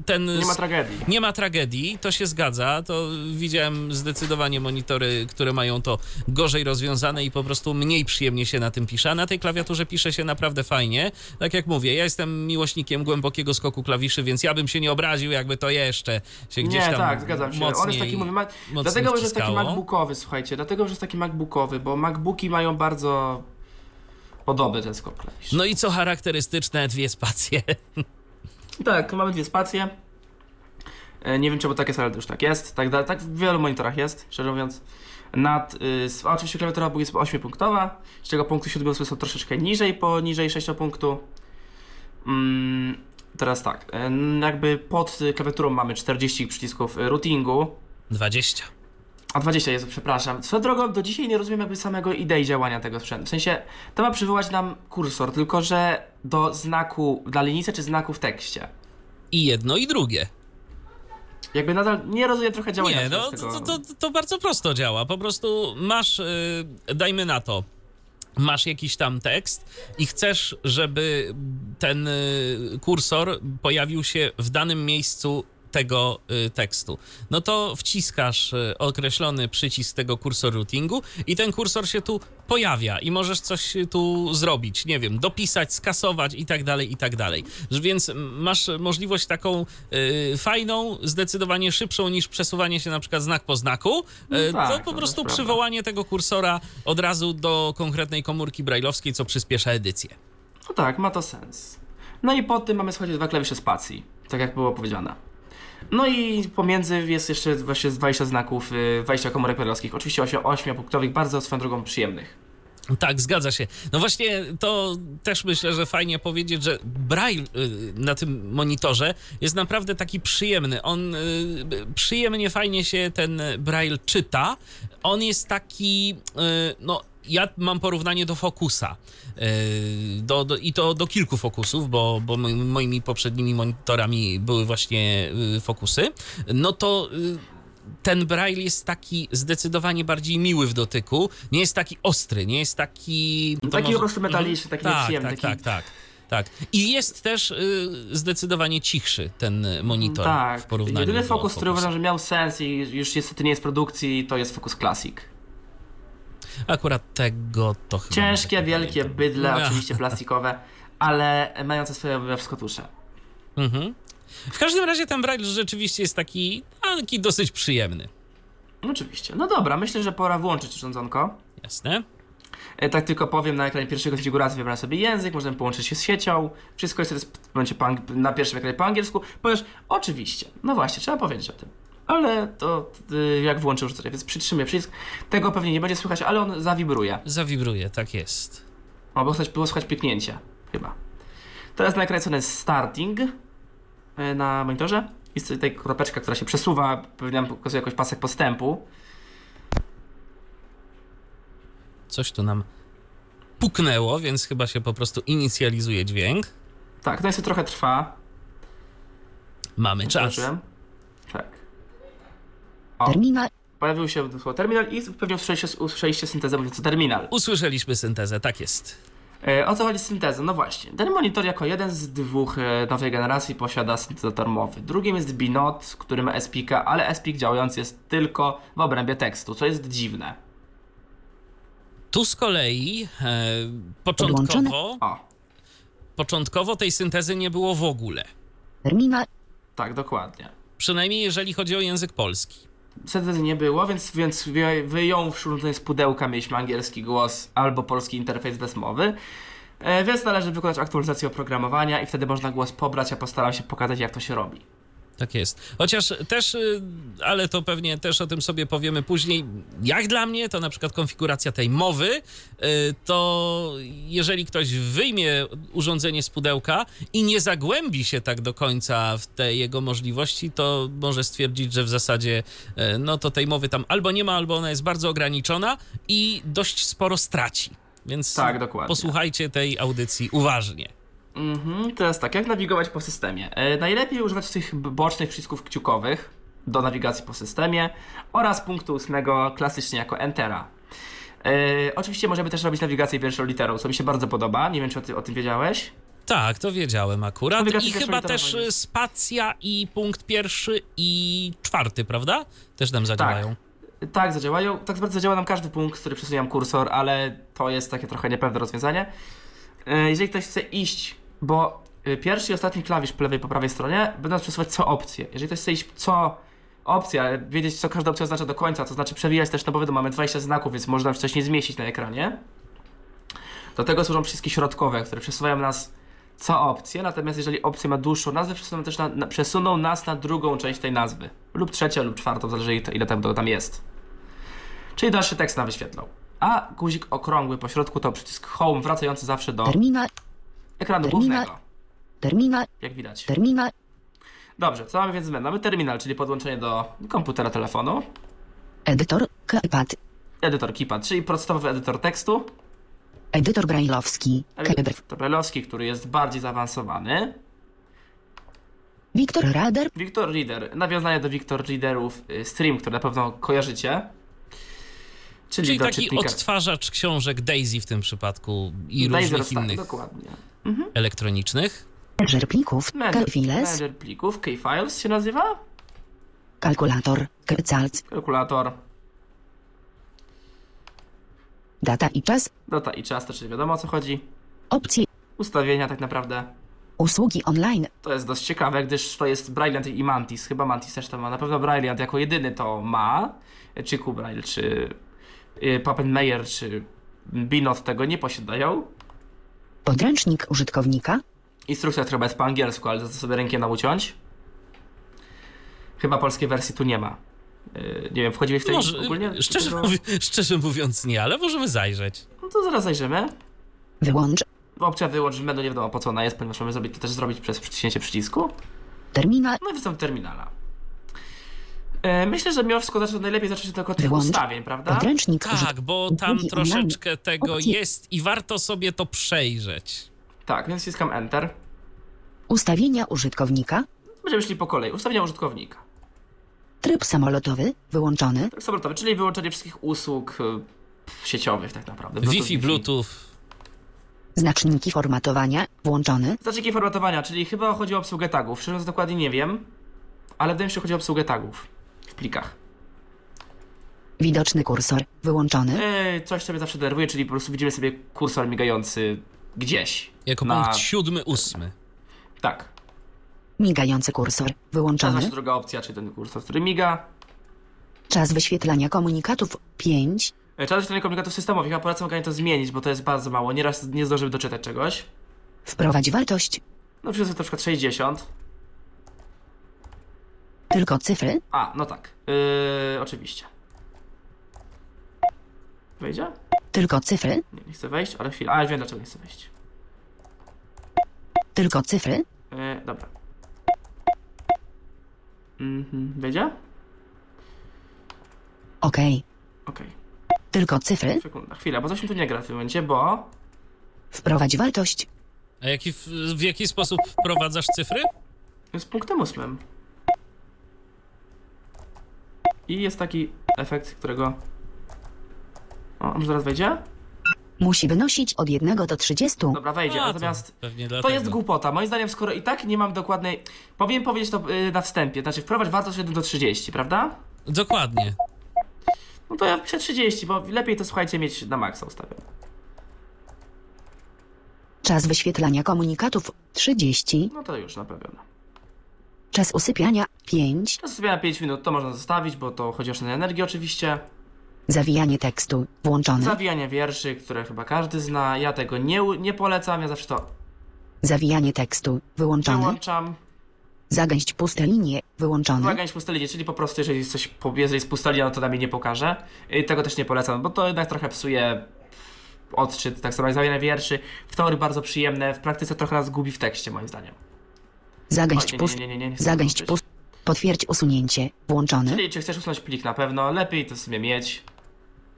ten. Nie ma tragedii. nie ma tragedii, to się zgadza. To widziałem zdecydowanie monitory, które mają to gorzej rozwiązane i po prostu mniej przyjemnie się na tym pisze. A na tej klawiaturze pisze się naprawdę fajnie. Tak jak mówię, ja jestem miłośnikiem głębokiego skoku klawiszy, więc ja bym się nie obraził, jakby to jeszcze się gdzieś Nie, tam tak, zgadzam się. mocniej, On jest taki, mówię, ma... Dlatego, że jest taki. MacBookowy, słuchajcie, dlatego, że jest taki MacBookowy, bo MacBooki mają bardzo podobny ten skok klawisz. No i co charakterystyczne, dwie spacje. Tak, mamy dwie spacje. E, Nie wiem, czemu tak jest, ale już tak jest. Tak, tak w wielu monitorach jest, szczerze mówiąc. Nad, y, oczywiście klawiatura jest 8-punktowa, z czego punkty 7 są troszeczkę niżej, poniżej 6 punktu. Mm, teraz tak, e, jakby pod klawiaturą mamy 40 przycisków y, routingu, 20. a 20 jest, przepraszam. Swoją drogą, do dzisiaj nie rozumiem jakby samego idei działania tego sprzętu. W sensie, to ma przywołać nam kursor, tylko że do znaku dla linijce czy znaku w tekście. I jedno, i drugie. Jakby nadal nie rozumiem trochę działania Nie, no tego. to, to, to, to bardzo prosto działa. Po prostu masz, yy, dajmy na to, masz jakiś tam tekst i chcesz, żeby ten y, kursor pojawił się w danym miejscu tego y, tekstu. No to wciskasz y, określony przycisk tego kursor routingu i ten kursor się tu pojawia i możesz coś tu zrobić, nie wiem, dopisać, skasować i tak dalej, i tak dalej. Więc masz możliwość taką y, fajną, zdecydowanie szybszą niż przesuwanie się na przykład znak po znaku. No Y, tak, to to po też prostu przywołanie tego kursora od razu do konkretnej komórki brajlowskiej, co przyspiesza edycję. No tak, ma to sens. No i pod tym mamy, słuchajcie, dwa klawisze spacji, tak jak było powiedziane. No i pomiędzy jest jeszcze właśnie 20 znaków, y, 20 komórek perlowskich, oczywiście 8, 8-punktowych, bardzo swoją drogą przyjemnych. Tak, zgadza się. No właśnie to też myślę, że fajnie powiedzieć, że braille y, na tym monitorze jest naprawdę taki przyjemny. On y, przyjemnie, fajnie się ten braille czyta. On jest taki, y, no ja mam porównanie do Focusa. y, Do, do, I to do kilku Focusów, bo, bo moi- moimi poprzednimi monitorami były właśnie y, Focusy. No to ten braille jest taki zdecydowanie bardziej miły w dotyku. Nie jest taki ostry, nie jest taki. to Taki po prostu metaliczny, taki tak, nieprzyjemny, Tak, taki- tak, tak. Tak. I jest też y, zdecydowanie cichszy ten monitor Tak, w porównaniu jedyny do fokus, który uważam, że miał sens i już niestety nie jest produkcji, to jest Focus Classic. Akurat tego to chyba. Ciężkie, wielkie, pamiętam. bydle, No. oczywiście plastikowe, ale mające swoje wyskotusze. Mhm. W każdym razie ten braille rzeczywiście jest taki, taki dosyć przyjemny. Oczywiście. No dobra, myślę, że pora włączyć urządzonko. Jasne? E, Tak tylko powiem, na ekranie pierwszej konfiguracji wybrałem sobie język, możemy połączyć się z siecią. Wszystko jest w momencie na pierwszym ekranie po angielsku, ponieważ oczywiście, no właśnie, trzeba powiedzieć o tym. Ale to y, jak włączę urządzenie, więc przytrzymuję przycisk. Tego pewnie nie będzie słychać, ale on zawibruje. Zawibruje, tak jest. O, było słychać, było słychać piknięcie, chyba. Teraz na ekranie jest starting na monitorze. Jest tutaj kropeczka, która się przesuwa, pewnie pokazuje jakoś pasek postępu. Coś tu nam puknęło, więc chyba się po prostu inicjalizuje dźwięk. Tak, to jeszcze trochę trwa. Mamy czas. Zobaczyłem. Tak. O. Terminal. Pojawił się słowo terminal i pewnie usłyszeliście, usłyszeliście syntezę mówiącą terminal. Usłyszeliśmy syntezę, tak jest. E, o co chodzi z syntezą? No właśnie, ten monitor jako jeden z dwóch e, nowej generacji posiada syntezator mowy. Drugim jest Binot, który ma SPIC, ale SPIC działający jest tylko w obrębie tekstu, co jest dziwne. Tu z kolei e, początkowo, O, początkowo tej syntezy nie było w ogóle. Terminal. tak, dokładnie. Przynajmniej jeżeli chodzi o język polski. Syntezy nie było, więc, więc wy- wyjąwszy urządzenie z pudełka mieliśmy angielski głos albo polski interfejs bez mowy. E, więc należy wykonać aktualizację oprogramowania i wtedy można głos pobrać, a postaram się pokazać jak to się robi. Tak jest. Chociaż też, y, ale to pewnie też o tym sobie powiemy później. Jak dla mnie, to na przykład konfiguracja tej mowy, y, to jeżeli ktoś wyjmie urządzenie z pudełka i nie zagłębi się tak do końca w te jego możliwości, to może stwierdzić, że w zasadzie y, no to tej mowy tam albo nie ma, albo ona jest bardzo ograniczona i dość sporo straci. Więc Tak, dokładnie. posłuchajcie tej audycji uważnie. Mhm, teraz tak, jak nawigować po systemie? E, najlepiej używać tych bocznych przycisków kciukowych do nawigacji po systemie oraz punktu ósmego klasycznie jako Entera. E, oczywiście możemy też robić nawigację pierwszą literą, co mi się bardzo podoba. Nie wiem, czy o, ty, o tym wiedziałeś. Tak, to wiedziałem akurat. Nawigacja I chyba też spacja i punkt pierwszy i czwarty, prawda? Też nam zadziałają. Tak, zadziałają. Tak naprawdę zadziała nam każdy punkt, który przesunie kursor, ale to jest takie trochę niepewne rozwiązanie. E, Jeżeli ktoś chce iść, bo e, pierwszy i ostatni klawisz po lewej po prawej stronie będą nas przesuwać co opcję. Jeżeli ktoś chce iść co opcja, wiedzieć co każda opcja oznacza do końca, to znaczy przewijać też, no bo wiadomo, mamy 20 znaków, więc można coś nie zmieścić na ekranie. Do tego służą przyciski środkowe, które przesuwają nas co opcję, natomiast jeżeli opcja ma dłuższą nazwę, przesuną, też na, na, przesuną nas na drugą część tej nazwy. Lub trzecią, lub czwartą, zależy ile, ile tam, tam jest. Czyli dalszy tekst nam wyświetlał. A guzik okrągły po środku to przycisk Home, wracający zawsze do Terminal. Ekranu terminal. głównego, Terminal. jak widać. Terminal. Dobrze, co mamy więc zbędne? Mamy terminal, czyli podłączenie do komputera, telefonu, Edytor. Keypad. edytor keypad, czyli podstawowy edytor tekstu, Edytor brajlowski. Edytor brajlowski, który jest bardziej zaawansowany, Wiktor Radar. Victor Reader, nawiązanie do Victor Readerów y, Stream, które na pewno kojarzycie. Czyli, Czyli taki czytnika. odtwarzacz książek Daisy w tym przypadku i Daisy różnych innych Dokładnie. Elektronicznych. Manager plików. Manager plików, Keyfiles się nazywa? Kalkulator. Keycalc. Kalkulator, Data i czas. data i czas, to czyli wiadomo o co chodzi. Opcje. Ustawienia tak naprawdę. Usługi online. To jest dość ciekawe, gdyż to jest Brilliant i Mantis. Chyba Mantis też to ma. Na pewno Brilliant jako jedyny to ma. Czy Kubrail, czy y, Pappenmeyer, czy Binot tego nie posiadają. Podręcznik użytkownika. Instrukcja chyba jest po angielsku, ale to sobie rękę na uciąć. Chyba polskiej wersji tu nie ma. Yy, nie wiem, wchodziłeś w tej Może, ogólnie? szczerze, Tego- mówi, szczerze mówiąc nie, ale możemy zajrzeć. No to zaraz zajrzymy. Wyłącz. Opcja wyłącz w menu, nie wiadomo po co ona jest, ponieważ mamy zrobić to też zrobić przez przyciśnięcie przycisku. Terminal. No i występ terminala. E, myślę, że mimo wszystko zacząć najlepiej zacząć tylko od tych Wyłącz. ustawień, prawda? Podręcznik Tak, bo tam troszeczkę tego Opcje. jest i warto sobie to przejrzeć. Tak, więc wciskam Enter. Ustawienia użytkownika. Będziemy szli po kolei. Ustawienia użytkownika. Tryb samolotowy. Wyłączony. Samolotowy, czyli wyłączenie wszystkich usług e, sieciowych tak naprawdę. Wi-Fi, Bluetooth. Znaczniki formatowania. Włączony. Znaczniki formatowania, czyli chyba chodzi o obsługę tagów. Szczerze mówiąc dokładnie nie wiem, ale wydaje mi się, że chodzi o obsługę tagów plikach. Widoczny kursor. Wyłączony. Yy, coś sobie zawsze denerwuje, czyli po prostu widzimy sobie kursor migający gdzieś. Jako na... punkt siódmy, ósmy. Tak. Migający kursor. To jest Wyłączony. właśnie druga opcja, czyli ten kursor, który miga. Czas wyświetlania komunikatów 5. Yy, Czas wyświetlenia komunikatów systemowych. Ja polecam organicznie to zmienić, bo to jest bardzo mało. Nieraz nie zdążymy doczytać czegoś. Wprowadź wartość. No przecież na przykład 60. Tylko cyfry. A, no tak. Yy, oczywiście. Wejdzie? Tylko cyfry. Nie, nie chcę wejść, ale chwilę. A, ja wiem dlaczego nie chcę wejść. Tylko cyfry. Yy, dobra. Mhm, wejdzie? OK. Okej. Tylko cyfry. Sekunda, chwila, bo coś mi tu nie gra w tym momencie, bo... Wprowadź wartość. A jaki, w, w jaki sposób wprowadzasz cyfry? Jest punktem ósmym. I jest taki efekt, którego... O, może zaraz wejdzie? Musi wynosić od 1 do 30. Dobra, wejdzie, A, to natomiast... pewnie To dlatego. jest głupota. Moim zdaniem, skoro i tak nie mam dokładnej... Powinien powiedzieć to y, na wstępie, znaczy wprowadź wartość 1 do 30, prawda? Dokładnie. No to ja piszę 30, bo lepiej to słuchajcie mieć na maksa ustawione. Czas wyświetlania komunikatów 30. No to już naprawione. Czas usypiania 5. Czas sobie na 5 minut to można zostawić, bo to chodzi o oszczędzanie energii oczywiście. Zawijanie tekstu włączone. Zawijanie wierszy, które chyba każdy zna. Ja tego nie, u- nie polecam, ja zawsze to Zawijanie tekstu wyłączone. wyłączam. Zagęść puste linie wyłączone. Zagęść puste linie, czyli po prostu jeżeli jest coś, po- jeżeli jest pusta linia, no to na mnie nie pokaże. I tego też nie polecam, bo to jednak trochę psuje odczyt, tak samo jak zawijanie wierszy. W teorii bardzo przyjemne, w praktyce trochę nas gubi w tekście moim zdaniem. Zagęść pust. nie, nie, nie, nie, nie chcę Zagęść tego pust. Potwierdź usunięcie włączone. Czyli czy chcesz usunąć plik na pewno, lepiej to sobie mieć.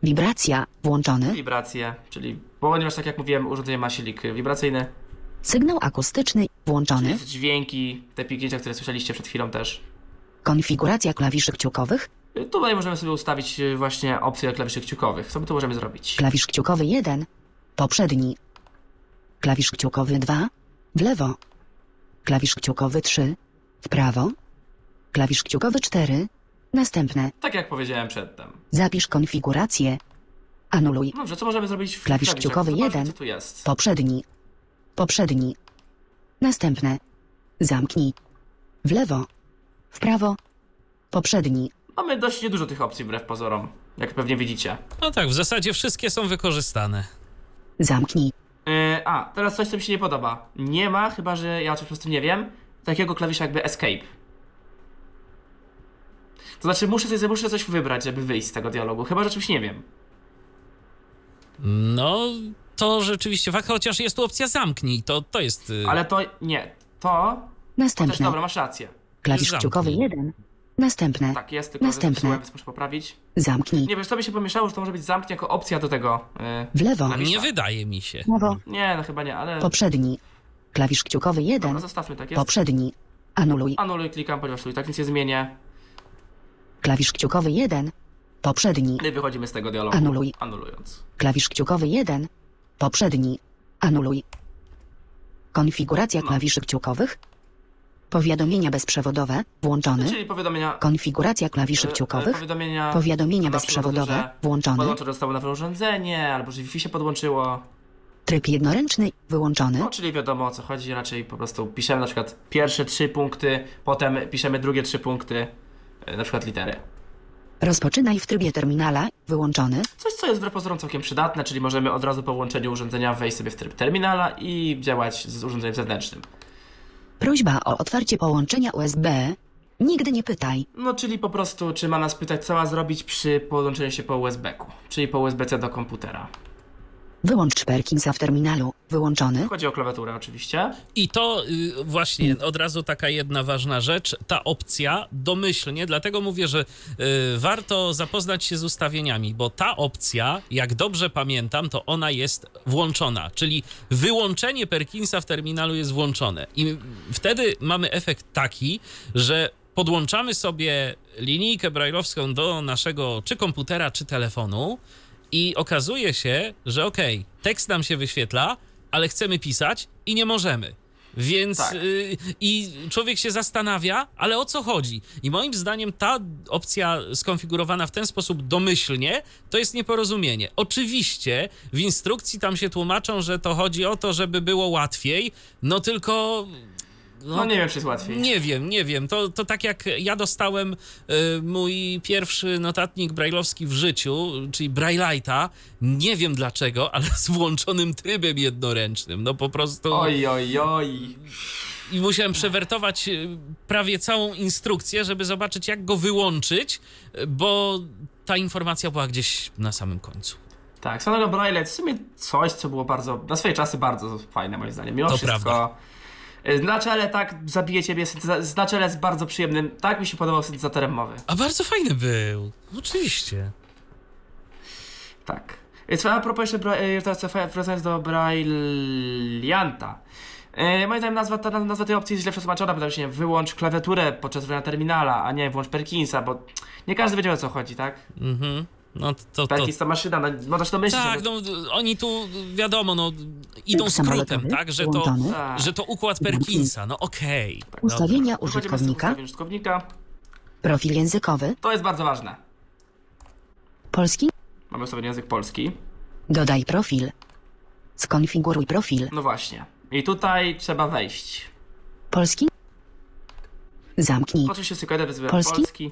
Wibracja włączone. Wibracje, czyli, ponieważ tak jak mówiłem, urządzenie ma silnik wibracyjny. Sygnał akustyczny włączony. Dźwięki, te piknięcia, które słyszeliście przed chwilą też. Konfiguracja klawiszy kciukowych. Y, Tutaj możemy sobie ustawić y, właśnie opcję klawiszy kciukowych. Co my tu możemy zrobić? Klawisz kciukowy 1. Poprzedni. Klawisz kciukowy 2. W lewo. Klawisz kciukowy 3. W prawo. Klawisz kciukowy 4. Następne. Tak jak powiedziałem przedtem. Zapisz konfigurację. Anuluj. Dobrze, co możemy zrobić w Klawisz klawiszach? kciukowy Zobaczmy, jeden. co tu jest. Poprzedni. Poprzedni. Następne. Zamknij. W lewo. W prawo. Poprzedni. Mamy dość niedużo tych opcji wbrew pozorom, jak pewnie widzicie. No tak, w zasadzie wszystkie są wykorzystane. Zamknij. Yy, a, teraz coś, co mi się nie podoba. Nie ma, chyba że ja o czymś po prostu nie wiem, takiego klawisza jakby escape. To znaczy, muszę, sobie, muszę coś wybrać, żeby wyjść z tego dialogu, chyba że czymś nie wiem. No, to rzeczywiście fakt, chociaż jest tu opcja zamknij, to, to jest... y, Ale to nie. To. Też Następne. dobra, masz rację. Klawisz kciukowy 1. Następne. Tak, jest tylko Następne. zepsułem, więc muszę poprawić. Zamknij. Nie wiesz, to by się pomieszało, że to może być zamknij jako opcja do tego. Yy. W lewo. Klawisz- Nie wydaje mi się. Lewo. Nie, no chyba nie, ale. Poprzedni. Klawisz kciukowy 1. Dobra, zostawmy tak jest. Poprzedni. Anuluj. Anuluj, klikam, ponieważ tu i tak nic nie zmienię. Klawisz kciukowy 1. Poprzedni. I wychodzimy z tego dialogu. Anuluj. Anulując. Klawisz kciukowy 1. Poprzedni. Anuluj. Konfiguracja No. klawiszy kciukowych. Powiadomienia bezprzewodowe. Włączone. Czyli powiadomienia. Konfiguracja klawiszy e, e, kciukowych. Powiadomienia. Powiadomienia bezprzewodowe. że Włączone. Podłączone zostało nowe urządzenie, albo że Wi-Fi się podłączyło. Tryb jednoręczny. Wyłączony. No, czyli wiadomo o co chodzi, raczej po prostu piszemy na przykład pierwsze trzy punkty, potem piszemy drugie trzy punkty, e, na przykład litery. Rozpoczynaj w trybie terminala. Wyłączony. Coś, co jest wbrew pozorom całkiem przydatne, czyli możemy od razu po włączeniu urządzenia wejść sobie w tryb terminala i działać z urządzeniem zewnętrznym. Prośba o otwarcie połączenia USB. Nigdy nie pytaj. No, czyli po prostu, czy ma nas pytać, co ma zrobić przy podłączeniu się po USB-ku, czyli po USB-C do komputera. Wyłącz Perkinsa w terminalu. Wyłączony. Chodzi o klawiaturę oczywiście. I to y, właśnie od razu taka jedna ważna rzecz, ta opcja domyślnie, dlatego mówię, że y, warto zapoznać się z ustawieniami, bo ta opcja, jak dobrze pamiętam, to ona jest włączona, czyli wyłączenie Perkinsa w terminalu jest włączone. I wtedy mamy efekt taki, że podłączamy sobie linijkę brajlowską do naszego czy komputera, czy telefonu i okazuje się, że okej, tekst nam się wyświetla, ale chcemy pisać i nie możemy. Więc Tak. y, i człowiek się zastanawia, ale o co chodzi? I moim zdaniem ta opcja skonfigurowana w ten sposób domyślnie to jest nieporozumienie. Oczywiście w instrukcji tam się tłumaczą, że to chodzi o to, żeby było łatwiej, no tylko No nie wiem, czy jest łatwiej. nie wiem, nie wiem. To, to tak jak ja dostałem y, mój pierwszy notatnik brajlowski w życiu, czyli Braille'a, nie wiem dlaczego, ale z włączonym trybem jednoręcznym. No po prostu. Oj, oj, oj. I musiałem przewertować y, prawie całą instrukcję, żeby zobaczyć, jak go wyłączyć, bo ta informacja była gdzieś na samym końcu. Tak, Sonego Braille w sumie coś, co było bardzo, na swoje czasy bardzo fajne moim zdaniem. Mimo To wszystko. prawda. Y, Na czele tak zabije ciebie, syntyza- na czele jest bardzo przyjemnym, tak mi się podobał syntezatorem mowy. A bardzo fajny był. Oczywiście. Tak. Więc a propos jeszcze, bra- teraz wracając do Brailleanta. Yy, moim zdaniem nazwa, ta, nazwa tej opcji jest źle przetłumaczona, bo tam się wyłącz klawiaturę podczas używania terminala, a nie włącz Perkinsa, bo nie każdy wiedział o co chodzi, tak? Mhm. No to, to, to maszyna, no, można się domyślić, Tak, no oni tu wiadomo, no idą skrótem, tak, że to. Tak. że to układ Perkinsa, no okej. dobra. Ustawienia Wchodzimy z użytkownika. użytkownika. Profil językowy. To jest bardzo ważne. Polski. Mamy ustawiony język polski. Dodaj profil. Skonfiguruj profil. No właśnie. I tutaj trzeba wejść. Polski. Zamknij. Oczywiście Polski? polski.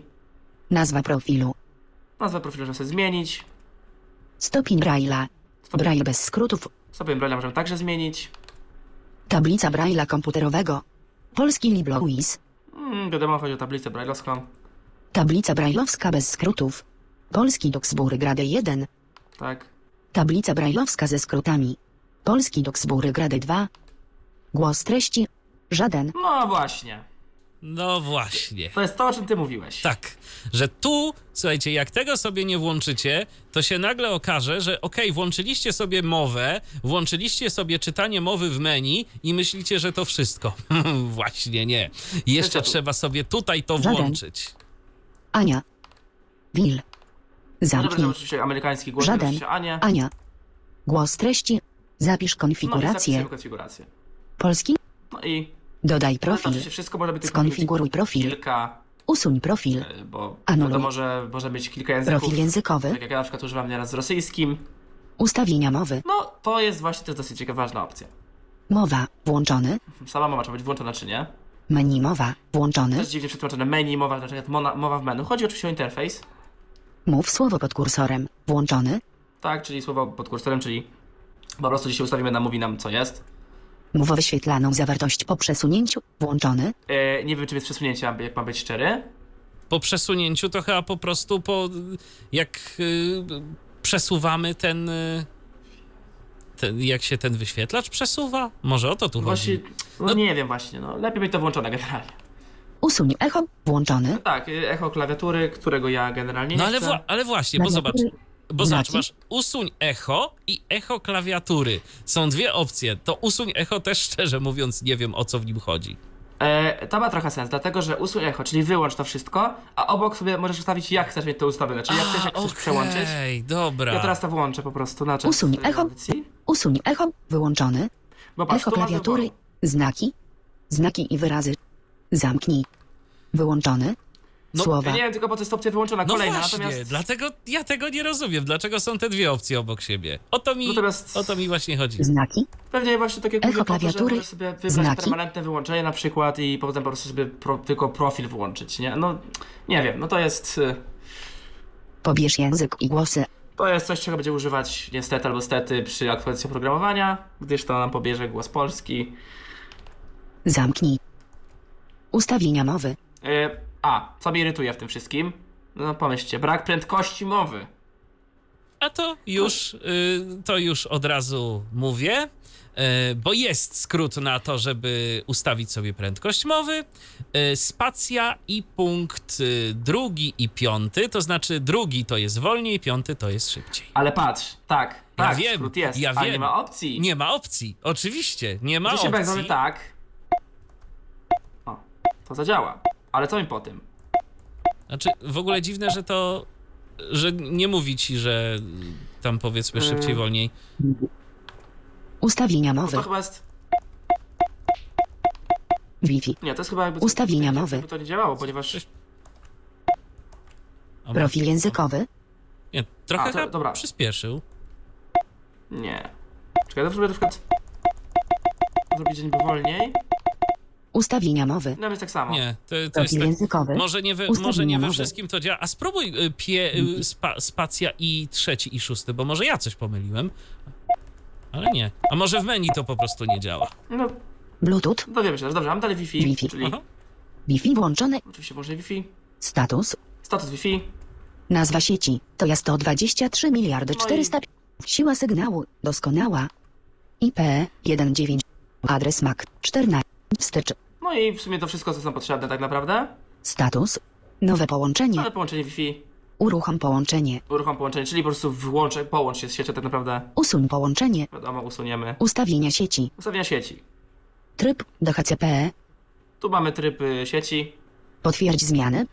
Nazwa profilu. Nazwę profilu możemy sobie zmienić. Stopień Braille'a. Braille bez skrótów. stopień Braille'a możemy także zmienić. Tablica Braille'a komputerowego. Polski LibreOffice. Hmm, wiadomo, chodzi o tablicę brailleowską. Tablica Braille'owska bez skrótów. Polski Docsbury Grade 1. Tak. Tablica Braille'owska ze skrótami. Polski Docsbury Grade 2. Głos treści. Żaden. No właśnie. No właśnie. To jest to, o czym ty mówiłeś. Tak, że tu, słuchajcie, jak tego sobie nie włączycie, to się nagle okaże, że okej, włączyliście sobie mowę, włączyliście sobie czytanie mowy w menu i myślicie, że to wszystko. Właśnie nie. Jeszcze trzeba sobie tutaj to Żaden. włączyć. Ania. Będzie Zamknij. oczywiście amerykański głos, Żaden. oczywiście Ania. Ania. Głos treści. Zapisz No konfigurację. zapisujemy konfigurację. Polski. No i Dodaj no, to profil. oczywiście wszystko tylko Skonfiguruj profil. kilka, Usuń profil. e, bo Anuluj. może, może mieć kilka języków. Profil językowy. Tak jak ja na przykład używam nieraz z rosyjskim. Ustawienia mowy. No, to jest właśnie też dosyć ciekawa, ważna opcja. Mowa. Włączony. Sama mowa, czy być włączona, czy nie. Menu mowa. Włączony. Też dziwnie przetłumaczone menu, mowa, na przykład mona- mowa w menu. Chodzi oczywiście o interfejs. Mów słowo pod kursorem. Włączony. Tak, czyli słowo pod kursorem, czyli po prostu dzisiaj ustawimy nam, mówi nam co jest. Mów wyświetlaną zawartość po przesunięciu. Włączony. E, nie wiem, czy jest przesunięcie, jak mam być szczery. Po przesunięciu to chyba po prostu po jak y, przesuwamy ten, y, ten. Jak się ten wyświetlacz przesuwa? Może o to tu Właśnie, chodzi. no, No- nie wiem właśnie, no lepiej mieć to włączone generalnie. Usuń echo. Włączony. Tak, y, echo klawiatury, którego ja generalnie nie No ale, chcę. wła- ale właśnie, bo zobacz. Bo zobacz, Znaki? masz usuń echo i echo klawiatury. Są dwie opcje. To usuń echo też szczerze mówiąc nie wiem o co w nim chodzi. E, to ma trochę sens, dlatego że usuń echo, czyli wyłącz to wszystko, a obok sobie możesz ustawić jak chcesz mieć to ustawione, czyli jak chcesz, jak chcesz przełączyć. Okej, dobra. Ja teraz to włączę po prostu na czas Usuń echo. audycji. Usuń echo. Wyłączony. Bo patrz, Echo klawiatury. Znaki. Znaki i wyrazy. Zamknij. Wyłączony. No, Słowa. Nie wiem tylko po co jest opcja wyłączona No kolejna, właśnie, natomiast dlatego ja tego nie rozumiem. Dlaczego są te dwie opcje obok siebie? O to mi, Natomiast- o to mi właśnie chodzi. Znaki. pewnie właśnie tak jak Echo mówię, po to, że klawiatury, możesz sobie wybrać znaki. permanentne wyłączenie na przykład i potem po prostu sobie pro, tylko profil włączyć, nie? No, nie wiem, no to jest... y, Pobierz język i głosy. To jest coś, czego będzie używać niestety albo stety przy aktualizacji oprogramowania, gdyż to nam pobierze głos polski. Zamknij. Ustawienia mowy. Y, a, co mnie irytuje w tym wszystkim? No pomyślcie, brak prędkości mowy. A to już, y, to już od razu mówię, y, bo jest skrót na to, żeby ustawić sobie prędkość mowy. Y, Spacja i punkt drugi i piąty, to znaczy drugi to jest wolniej, piąty to jest szybciej. Ale patrz, tak, Ja tak, wiem, skrót jest, ja ale wiem. nie ma opcji. Nie ma opcji, oczywiście, nie ma Oczywiście opcji. będzie tak. O, to zadziała. Ale co mi po tym? Znaczy, w ogóle dziwne, że to, że nie mówi ci, że tam powiedzmy szybciej, Y. wolniej. Ustawienia To mowy. chyba jest... Wi-Fi. Nie, to jest chyba jakby... Ustawienia jakby mowy. to nie działało, ponieważ... O, Profil językowy. Nie, trochę A, to- dobra. przyspieszył. Nie. Czekaj, to spróbuję na przykład... Zrobić dzień wolniej. Ustawienia mowy. No jest tak samo. Nie, to, to jest tak, językowy. może nie, we, może nie we wszystkim to działa. A spróbuj y, pie, y, spa, spacja i trzeci i szósty, bo może ja coś pomyliłem. Ale nie. A może w menu to po prostu nie działa. No, Bluetooth. dowiemy się teraz. Dobrze, mam dalej Wi-Fi, Wi-Fi. czyli Aha. Wi-Fi włączony. oczywiście może Wi-Fi. Status. Status Wi-Fi. Nazwa sieci. To ja 123 miliardy No i- 400. Siła sygnału. Doskonała. IP 19. Adres MAC 14. Wstecz. No i w sumie to wszystko, co są potrzebne tak naprawdę. Status. Nowe połączenie. Ale połączenie Wi-Fi, Uruchom połączenie. uruchom połączenie, czyli po prostu wyłączę, połącz się z siecią tak naprawdę. Usuń połączenie. Wiadomo, usuniemy. Ustawienia sieci. Ustawienia sieci. Tryb DHCP. Tu mamy tryb y, sieci. Potwierdź zmiany.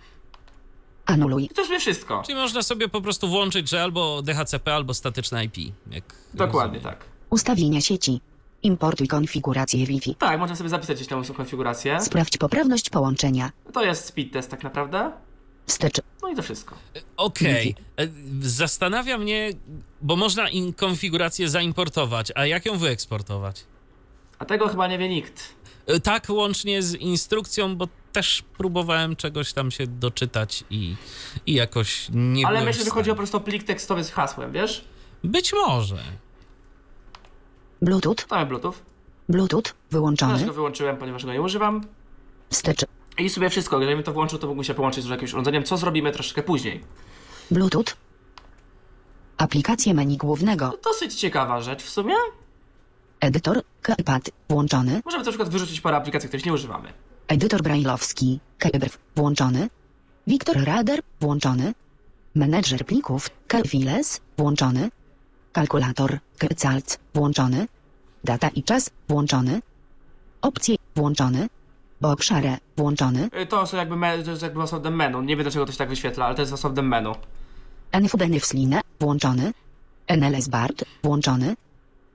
Anuluj. I to już mnie wszystko. Czyli można sobie po prostu włączyć, że albo DHCP, albo statyczne IP. Jak Dokładnie rozumiem. tak. Ustawienia sieci. Importuj konfigurację Wi-Fi. Tak, można sobie zapisać gdzieś tam tą konfigurację. Sprawdź poprawność połączenia. To jest speed test tak naprawdę. Wstecz. No i to wszystko. Okej. E, Zastanawia mnie, bo można in konfigurację zaimportować, a jak ją wyeksportować? A tego chyba nie wie nikt. E, Tak, łącznie z instrukcją, bo też próbowałem czegoś tam się doczytać i, i jakoś nie Ale byłem myślę, w że chodzi o po stanie. prostu o plik tekstowy z hasłem, wiesz? Być może. Bluetooth. To mamy Bluetooth. Bluetooth. Wyłączony. go wyłączyłem, ponieważ go nie używam. Wstecz. I sobie wszystko. Gdybym to włączył, to mógłbym się połączyć z jakimś urządzeniem, co zrobimy troszeczkę później. Bluetooth. Aplikacje menu głównego. Dosyć ciekawa rzecz w sumie. Edytor. Keypad. Włączony. Możemy na przykład wyrzucić parę aplikacji, których nie używamy. Edytor brailleowski. Keybrw. Włączony. Wiktor Radar. Włączony. Menedżer plików. Keyfiles. Włączony. Kalkulator. Keycalc. Włączony. Data i czas. Włączony. Opcje. Włączony. Obszare. Włączony. Y, To są jakby, me, to jest jakby osobne menu. Nie wiem dlaczego to się tak wyświetla, ale to jest osobne menu. NFBNFSLINE. Włączony. NLS BART. Włączony.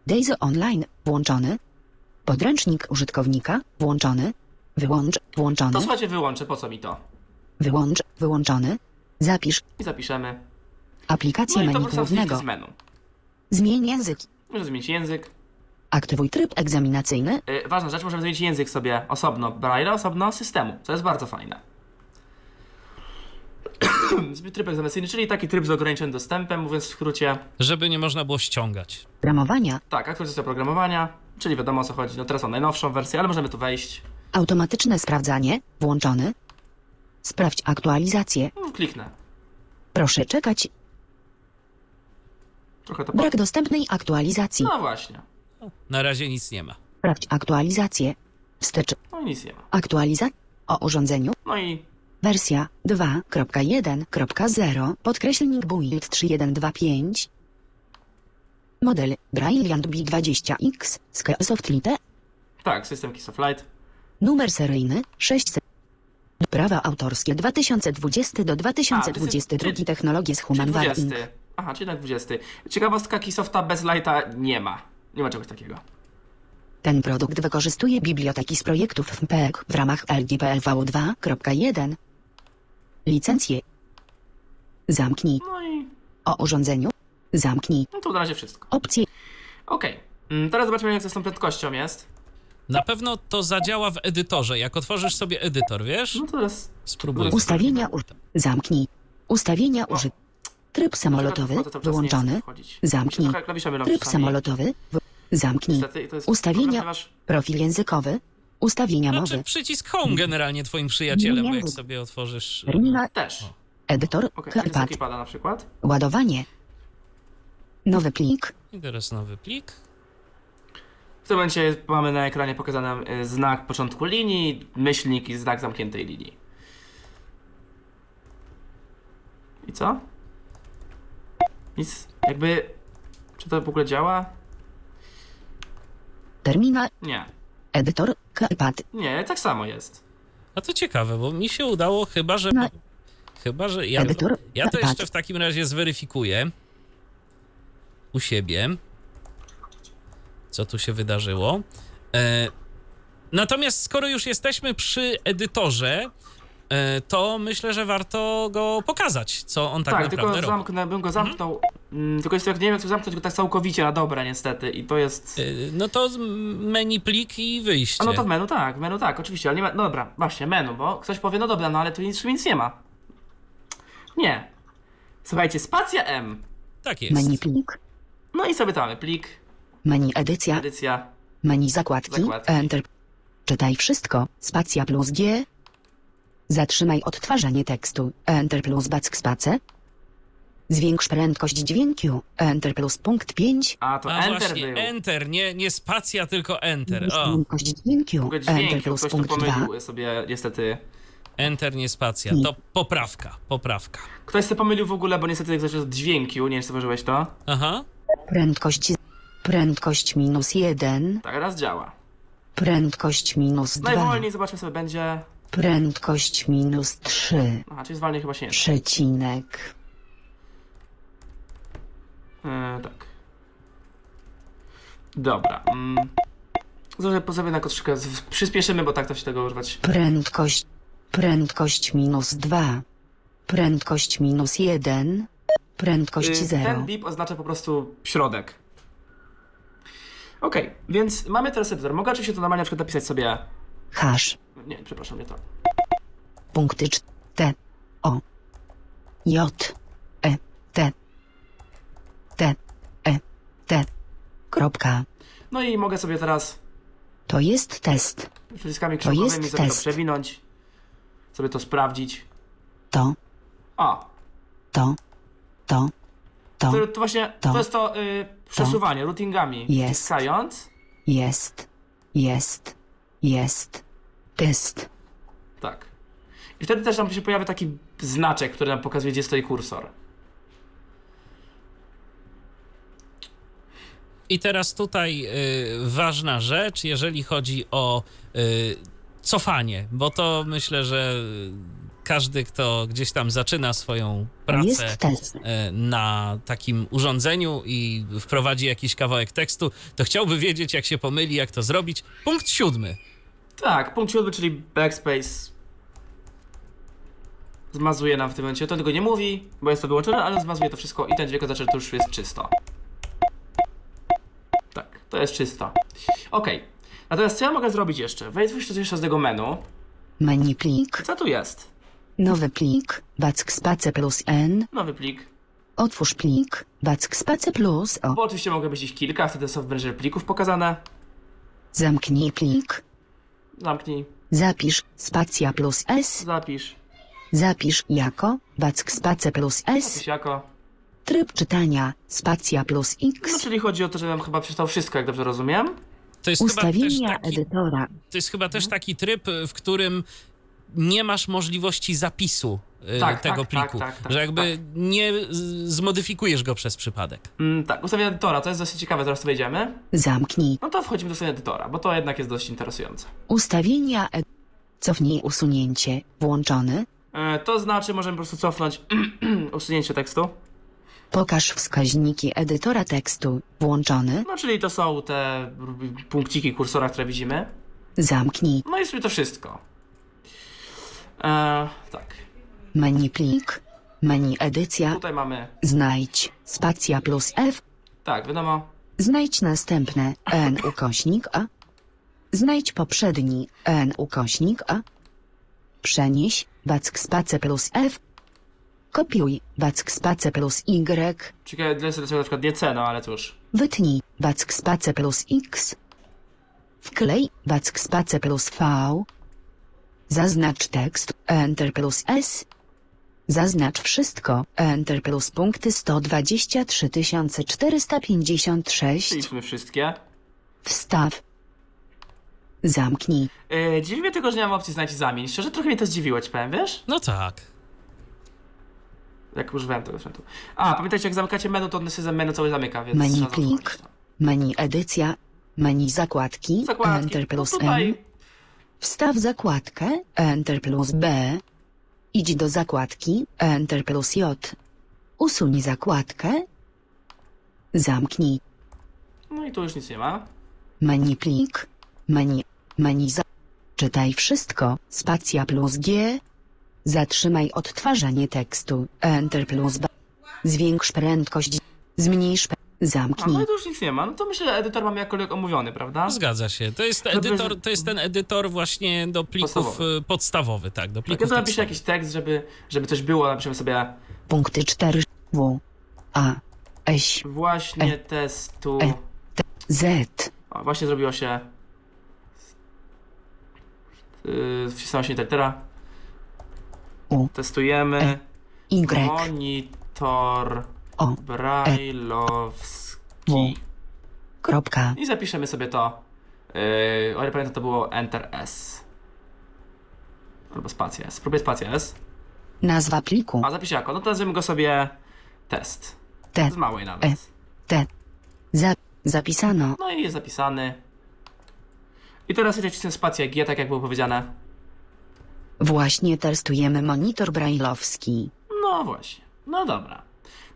Daisy Online. Włączony. Podręcznik użytkownika. Włączony. Wyłącz. Włączony. To słuchajcie, wyłączę, po co mi to? Wyłącz. Wyłączony. Zapisz. I zapiszemy. Aplikację No menu głównego. Zmień język. Możemy zmienić język. Aktywuj tryb egzaminacyjny. Yy, ważna rzecz, możemy zmienić język sobie osobno Braille'a, osobno systemu, co jest bardzo fajne. Tryb egzaminacyjny, czyli taki tryb z ograniczonym dostępem, mówiąc w skrócie. Żeby nie można było ściągać. Ramowania. Tak, aktualizacja oprogramowania, czyli wiadomo o co chodzi. No teraz mam najnowszą wersję, ale możemy tu wejść. Automatyczne sprawdzanie. Włączony. Sprawdź aktualizację. No, kliknę. Proszę czekać. Trochę to. Brak dostępnej aktualizacji. No właśnie. Na razie nic nie ma. Sprawdź aktualizację. Wstecz. No i nic nie ma. Aktualizacja. O urządzeniu. No i Wersja 2.1.0 podkreślnik build 3125 Model Brilliant B20X Skysoft Lite tak, system Kiss of Light. Numer seryjny 600 Prawa autorskie 2020 do 2022 A, to Technologie z Czyli Human 20. Aha, czyli na 20. Ciekawostka Kisofta bez lighta nie ma. Nie ma czegoś takiego. Ten produkt wykorzystuje biblioteki z projektów MPEG w ramach LGPLV 2.1 Licencje Zamknij No i O urządzeniu Zamknij no to na razie wszystko. Opcje Okej. Mm, Teraz zobaczmy jak to z tą prędkością jest. Na pewno to zadziała w edytorze. Jak otworzysz sobie edytor, wiesz? No to teraz Spróbuj. Ustawienia u... Zamknij. Ustawienia O. Tryb samolotowy czas nie wyłączony. wchodzić. Zamknij. Trochę Tryb samolotowy. wy- Zamknij. Niestety, to jest Ustawienia. ponieważ- Profil językowy. Ustawienia Znaczy mowy. przycisk home generalnie twoim przyjacielem, bo jak sobie otworzysz... Terminal. Też. Edytor. Okej, okay. Pada na przykład. Ładowanie. Nowy plik. I teraz nowy plik. W tym momencie mamy na ekranie pokazany e, znak początku linii, myślnik i znak zamkniętej linii. I co? Nic, jakby... Czy to w ogóle działa? Terminal. Nie. Edytor. Keypad. Nie, tak samo jest. A to ciekawe, bo mi się udało chyba, że... No. Chyba, że ja, Edytor. ja to jeszcze w takim razie zweryfikuję u siebie, co tu się wydarzyło. E, natomiast skoro już jesteśmy przy edytorze, to myślę, że warto go pokazać, co on tak, Tak, naprawdę tylko robi. zamknę, bym go zamknął. Mm, tylko jest jak nie wiem, jak zamknąć go tak całkowicie na dobre, niestety. I to jest. E, no to menu plik i wyjście. A no to w menu tak, w menu tak, oczywiście, ale nie ma. No dobra, właśnie, menu, bo ktoś powie, no dobra, no ale tu nic, nic nie ma. Nie. Słuchajcie, spacja M. Tak jest. Menu plik. No i sobie mamy plik, Menu edycja. edycja. Menu zakładki. Zakładki. Enter. Czytaj wszystko. Spacja plus G. Zatrzymaj odtwarzanie tekstu. Enter plus backspace. Zwiększ prędkość dźwięku. Enter plus punkt 5. A to A Enter właśnie, był. Enter, nie, nie spacja, tylko Enter. Zwiększ O, prędkość dźwięku. Enter dźwięki, plus ktoś tu punkt 2. pomylił sobie niestety. Enter, nie spacja. To poprawka, poprawka. Ktoś sobie pomylił w ogóle, bo niestety ktoś od dźwiękiu, nie wiem czy zauważyłeś to. Aha. Prędkość. Prędkość minus 1. Tak, raz działa. Prędkość minus 2. Najwolniej zobaczmy sobie będzie. Prędkość minus 3. Aha, czyli zwalniej chyba się nie. Przecinek. E, tak. Dobra. Mm. Zrobię po sobie na z- Przyspieszymy, bo tak to się tego używać. Prędkość. Prędkość minus 2. Prędkość minus 1. Prędkość Y, 0. Ten bip oznacza po prostu środek. Okej, więc mamy teraz edytor. Mogę oczywiście to normalnie na przykład napisać sobie. Hash. Nie, przepraszam, nie to. Punkty cz- T. O. J. E. T. T. E. T. Kropka. No i mogę sobie teraz To jest test. przyciskami To jest krzyżowymi sobie to test. przewinąć. Sobie to sprawdzić. To. O, To. To. To. to, to właśnie to, To. jest to y, przesuwanie routingami. Jest. Wciskając. Jest. Jest. Jest. Test. Tak. I wtedy też nam się pojawia taki znaczek, który nam pokazuje, gdzie stoi kursor. I teraz tutaj y, ważna rzecz, jeżeli chodzi o y, cofanie, bo to myślę, że każdy, kto gdzieś tam zaczyna swoją pracę y, na takim urządzeniu i wprowadzi jakiś kawałek tekstu, to chciałby wiedzieć, jak się pomyli, jak to zrobić. Punkt siódmy. Tak, punkt siódmy, czyli backspace. Zmazuje nam w tym momencie. To tego nie mówi, bo jest to wyłączone, ale zmazuje to wszystko i ten dźwięk oznacza, że to już jest czysto. Tak, to jest czysto. Okej. Natomiast co ja mogę zrobić jeszcze? Wejdź coś jeszcze z tego menu. Menu plik. Co tu jest? Nowy plik. Backspace plus N. Nowy plik. Otwórz plik. Backspace plus O. Bo oczywiście mogę mieć ich kilka, wtedy są w plików pokazane. Zamknij plik. Zamknij, Zapisz spacja plus S. zapisz, Zapisz jako backspace plus S. zapisz jako. Tryb czytania spacja plus No X. czyli chodzi o to, żebym chyba przeczytał wszystko, jak dobrze rozumiem. To jest, chyba też Ustawienia taki, edytora. to jest chyba też taki tryb, w którym nie masz możliwości zapisu y, Tak, tego tak, pliku, tak, tak, tak, że jakby tak. nie zmodyfikujesz go przez przypadek. Mm, tak, ustawienie edytora, to jest dosyć ciekawe, zaraz tu wejdziemy. Zamknij. No to wchodzimy do ustawienia edytora, bo to jednak jest dość interesujące. Ustawienia ed... Cofnij usunięcie. Włączony. E, to znaczy, możemy po prostu cofnąć usunięcie tekstu. Pokaż wskaźniki edytora tekstu. Włączony. No czyli to są te punkciki kursora, które widzimy. Zamknij. No i sobie to wszystko. E, tak, Menu plik. Menu edycja. tutaj mamy, Znajdź. Spacja plus F. tak, wiadomo, Znajdź następne n ukośnik a. Znajdź poprzedni n ukośnik a. Przenieś backspace plus f. Kopiuj backspace plus y. ciekawe, dla sobie na przykład nie C, no ale cóż. Wytnij backspace plus x. Wklej backspace plus v. Zaznacz tekst Enter plus s. Zaznacz wszystko. Enter plus punkty 123 456. Liczmy wszystkie. Wstaw. Zamknij. Yy, dziwi mnie tylko, że nie mam opcji znajdź i zamień. Szczerze trochę mnie to zdziwiło, ci powiem, wiesz? No tak. Jak używałem tego sprzętu. A, pamiętajcie, jak zamykacie menu, to on się menu cały zamyka, więc Menu trzeba to. Menu edycja. Menu zakładki. Zakładki. Enter No plus tutaj M. Wstaw zakładkę. Enter plus B. Idź do zakładki. Enter plus J. Usuń zakładkę. Zamknij. No i tu już nic nie ma. Menu plik. Menu. Menu za... Czytaj wszystko. Spacja plus G. Zatrzymaj odtwarzanie tekstu. Enter plus B. Zwiększ prędkość. Zmniejsz... A, Zamknij. no i tu już nic nie ma. No to myślę, że edytor mamy jakkolwiek omówiony, prawda? Zgadza się. To jest edytor, to jest ten edytor właśnie do plików Podstawowy. y, podstawowy, tak, do Jak plików ja to napiszę jakiś tekst, żeby, żeby coś było, napiszemy sobie Punkty 4. W. A. S. właśnie testu... E. Z. O, właśnie zrobiło się... Yy, wcisnęła się litera. U. Testujemy. Y. Monitor O. brajlowski. Kropka. I zapiszemy sobie to. Yy, o ile pamiętam, to było Enter S. Albo spacja S. Spróbuję spacja S. Nazwa pliku. A zapisz jako. No to nazwiemy go sobie test. T. Z małej nawet. E. T. Za. Zapisano. No i jest zapisany. I teraz tutaj wcisnę spację G, tak jak było powiedziane. Właśnie testujemy monitor brajlowski. No właśnie. No dobra.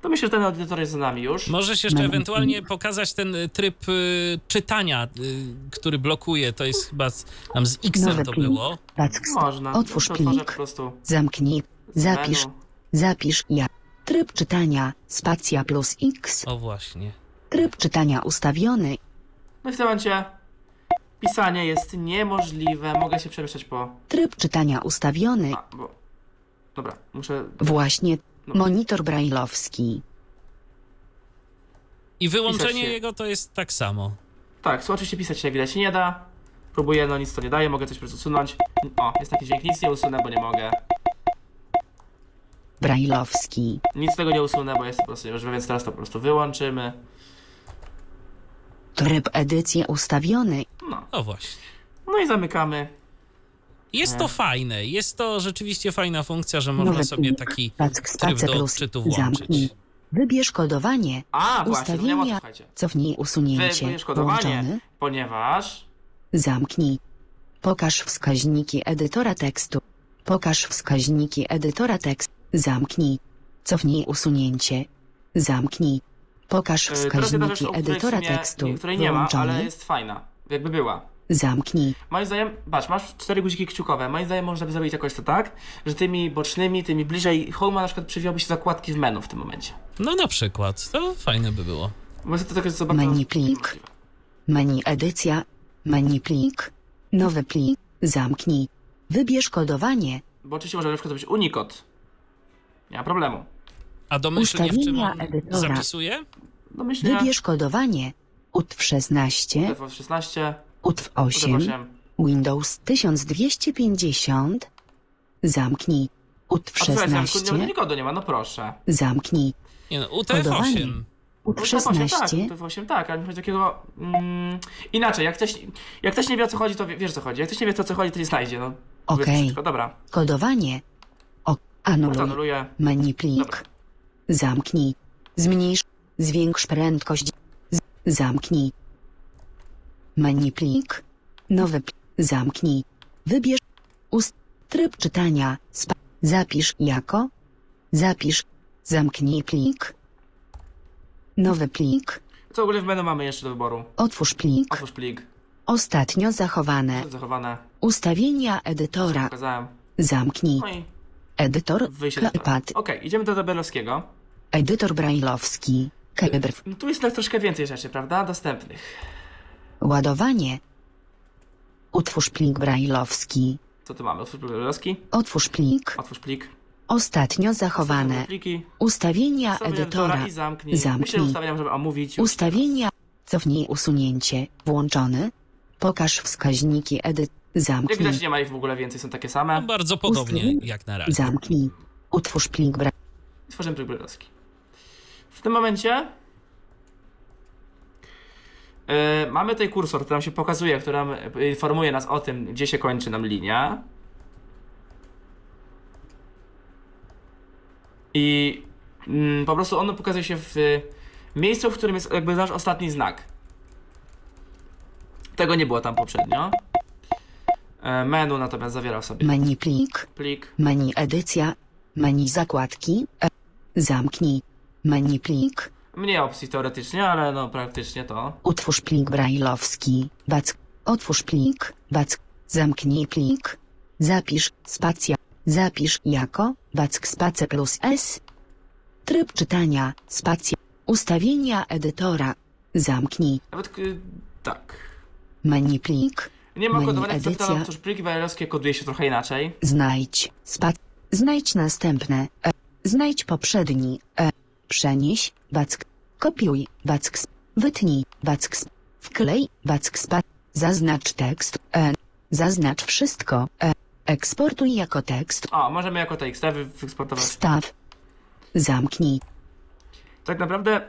To myślę, że ten edytor jest za nami już. Możesz jeszcze ewentualnie pokazać ten y, tryb y, czytania, y, który blokuje. To jest chyba z, tam z X to plik. było. Pack. Można. Otwórz To otworzę plik. po prostu Zamknij. z Zapisz. menu. Zapisz ja. Tryb czytania. Spacja plus X. O właśnie. Tryb czytania ustawiony. No i w tym momencie pisanie jest niemożliwe. Mogę się przemieszczać po... Tryb czytania ustawiony. A, bo... Dobra, muszę... Właśnie. No. Monitor brajlowski. I wyłączenie Pisać się. jego to jest tak samo. Tak, oczywiście pisać się jak widać nie da. Próbuję, no nic to nie daje, mogę coś po prostu usunąć. O, jest taki dźwięk, nic nie usunę, bo nie mogę. Brajlowski. Nic z tego nie usunę, bo jest po prostu niemożliwe, więc teraz to po prostu wyłączymy. Tryb edycji ustawiony. No, O właśnie. no i zamykamy. Jest to fajne. Jest to rzeczywiście fajna funkcja, że można Nowy sobie taki tryb do odczytu włączyć. zamknij. Wybierz kodowanie. A, właśnie, to Ustawienia. Cofnij usunięcie. Wybierz kodowanie, Włączony. ponieważ... Zamknij. Pokaż wskaźniki edytora tekstu. Pokaż wskaźniki edytora tekstu. Zamknij. Cofnij usunięcie. Zamknij. Pokaż rzecz, wskaźniki w edytora sumie, tekstu. nie- której nie ma, ale jest fajna. Jakby była. Zamknij. Moim zdaniem, patrz, masz cztery guziki kciukowe. Moim zdaniem można by zrobić jakoś to tak, że tymi bocznymi, tymi bliżej Home'a na przykład przywiałby się zakładki w menu w tym momencie. No na przykład. To fajne by było. Bo to tak bardzo Menu plik. Menu edycja. Menu plik. Nowy plik. Zamknij. Wybierz kodowanie. Bo oczywiście może na przykład zrobić Unicode. Nie ma problemu. A domyślnie w czym on edytora. zapisuje? No myślę, Wybierz kodowanie. UTF 16. UTF 16, UTF UTF 8. 8. Windows 1250. Zamknij. UTF A słuchajcie, na 16. przykład Unicode nie ma, no proszę. Zamknij. Nie no, Kodowanie. UTF-8. UTF UTF 8 tak, 16. UTF 8 tak, ale mi chodzi takiego... Mm, inaczej, jak ktoś, jak ktoś nie wie o co chodzi, to wie, wiesz o co chodzi. Jak ktoś nie wie o co chodzi, to nie znajdzie, no. Okej. Dobra, Kodowanie. O. to Anuluj. anuluję. Menu plik. Dobra. Zamknij. Zmniejsz. Zwiększ prędkość. Z zamknij. Menu plik. Nowy plik. Zamknij. Wybierz. Ust. Tryb czytania. Spa zapisz jako. Zapisz. Zamknij plik. Nowy plik. Co w ogóle w menu mamy jeszcze do wyboru? Otwórz plik. Otwórz plik. Ostatnio zachowane. Zachowane. Ustawienia edytora. Pokazałem. Zamknij. No i Edytor. Klepad. Okej, idziemy do tabelowskiego. Edytor brajlowski. No tu jest troszkę więcej rzeczy, prawda? Dostępnych. Ładowanie. Utwórz plik brajlowski. Co tu mamy? Otwórz plik tabelowski. Otwórz plik. Otwórz plik. Ostatnio Zachowane pliki. Ustawienia Ustawienia edytora. i zamknij. Zamknij. Ustawiam, żeby omówić. Ustawienia. Cofnij usunięcie. Włączony. Pokaż wskaźniki edyt. teraz. Jak Zamknij. widać, nie ma ich w ogóle więcej, są takie No, same. bardzo podobnie Ustawienia. jak na razie. Zamknij. Utwórz plik bra... Tworzymy plik brajlowski. W tym momencie yy, mamy tutaj kursor, który nam się pokazuje, który nam y, informuje nas o tym, gdzie się kończy nam linia. I mm, po prostu ono pokazuje się w y, miejscu, w którym jest jakby nasz ostatni znak. Tego nie było tam poprzednio. E, Menu natomiast zawierał sobie Menu plik. plik. Menu edycja. Menu zakładki. E. Zamknij. Menu plik. Mniej opcji teoretycznie, ale no praktycznie to. Utwórz plik brajlowski. Back. Otwórz plik. Back. Zamknij plik. Zapisz. Spacja. Zapisz jako. Back space plus S. Tryb czytania. Spacja. Ustawienia edytora. Zamknij. Nawet y, tak. Menu plik. Nie ma Menu kodowania edycja. akceptowałem, otóż pliki koduje się trochę inaczej. Znajdź. Spac. Znajdź następne. E. Znajdź poprzedni. E. Przenieś. Back. Kopiuj. Back. Wytnij. Back. Wklej. Back. Zaznacz tekst. E. Zaznacz wszystko. E. Eksportuj jako tekst. O, możemy jako TXT wy- wyeksportować. Wstaw. Zamknij. Tak naprawdę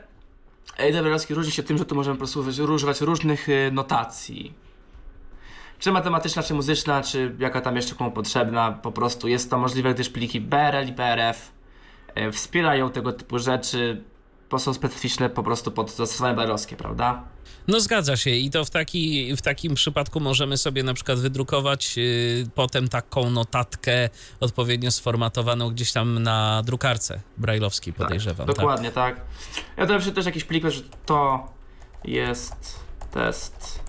editor wajrowski różni się tym, że tu możemy po prostu używać- różnych y, notacji. Czy matematyczna, czy muzyczna, czy jaka tam jeszcze komu potrzebna. Po prostu jest to możliwe, gdyż pliki BRL i BRF wspierają tego typu rzeczy, bo są specyficzne po prostu pod zastosowanie wajrowskie, prawda? No zgadza się i to w, taki, w takim przypadku możemy sobie na przykład wydrukować y, potem taką notatkę odpowiednio sformatowaną gdzieś tam na drukarce brajlowskiej podejrzewam. Tak, tak? dokładnie, tak. Ja dałem się też jakiś plik, że to jest test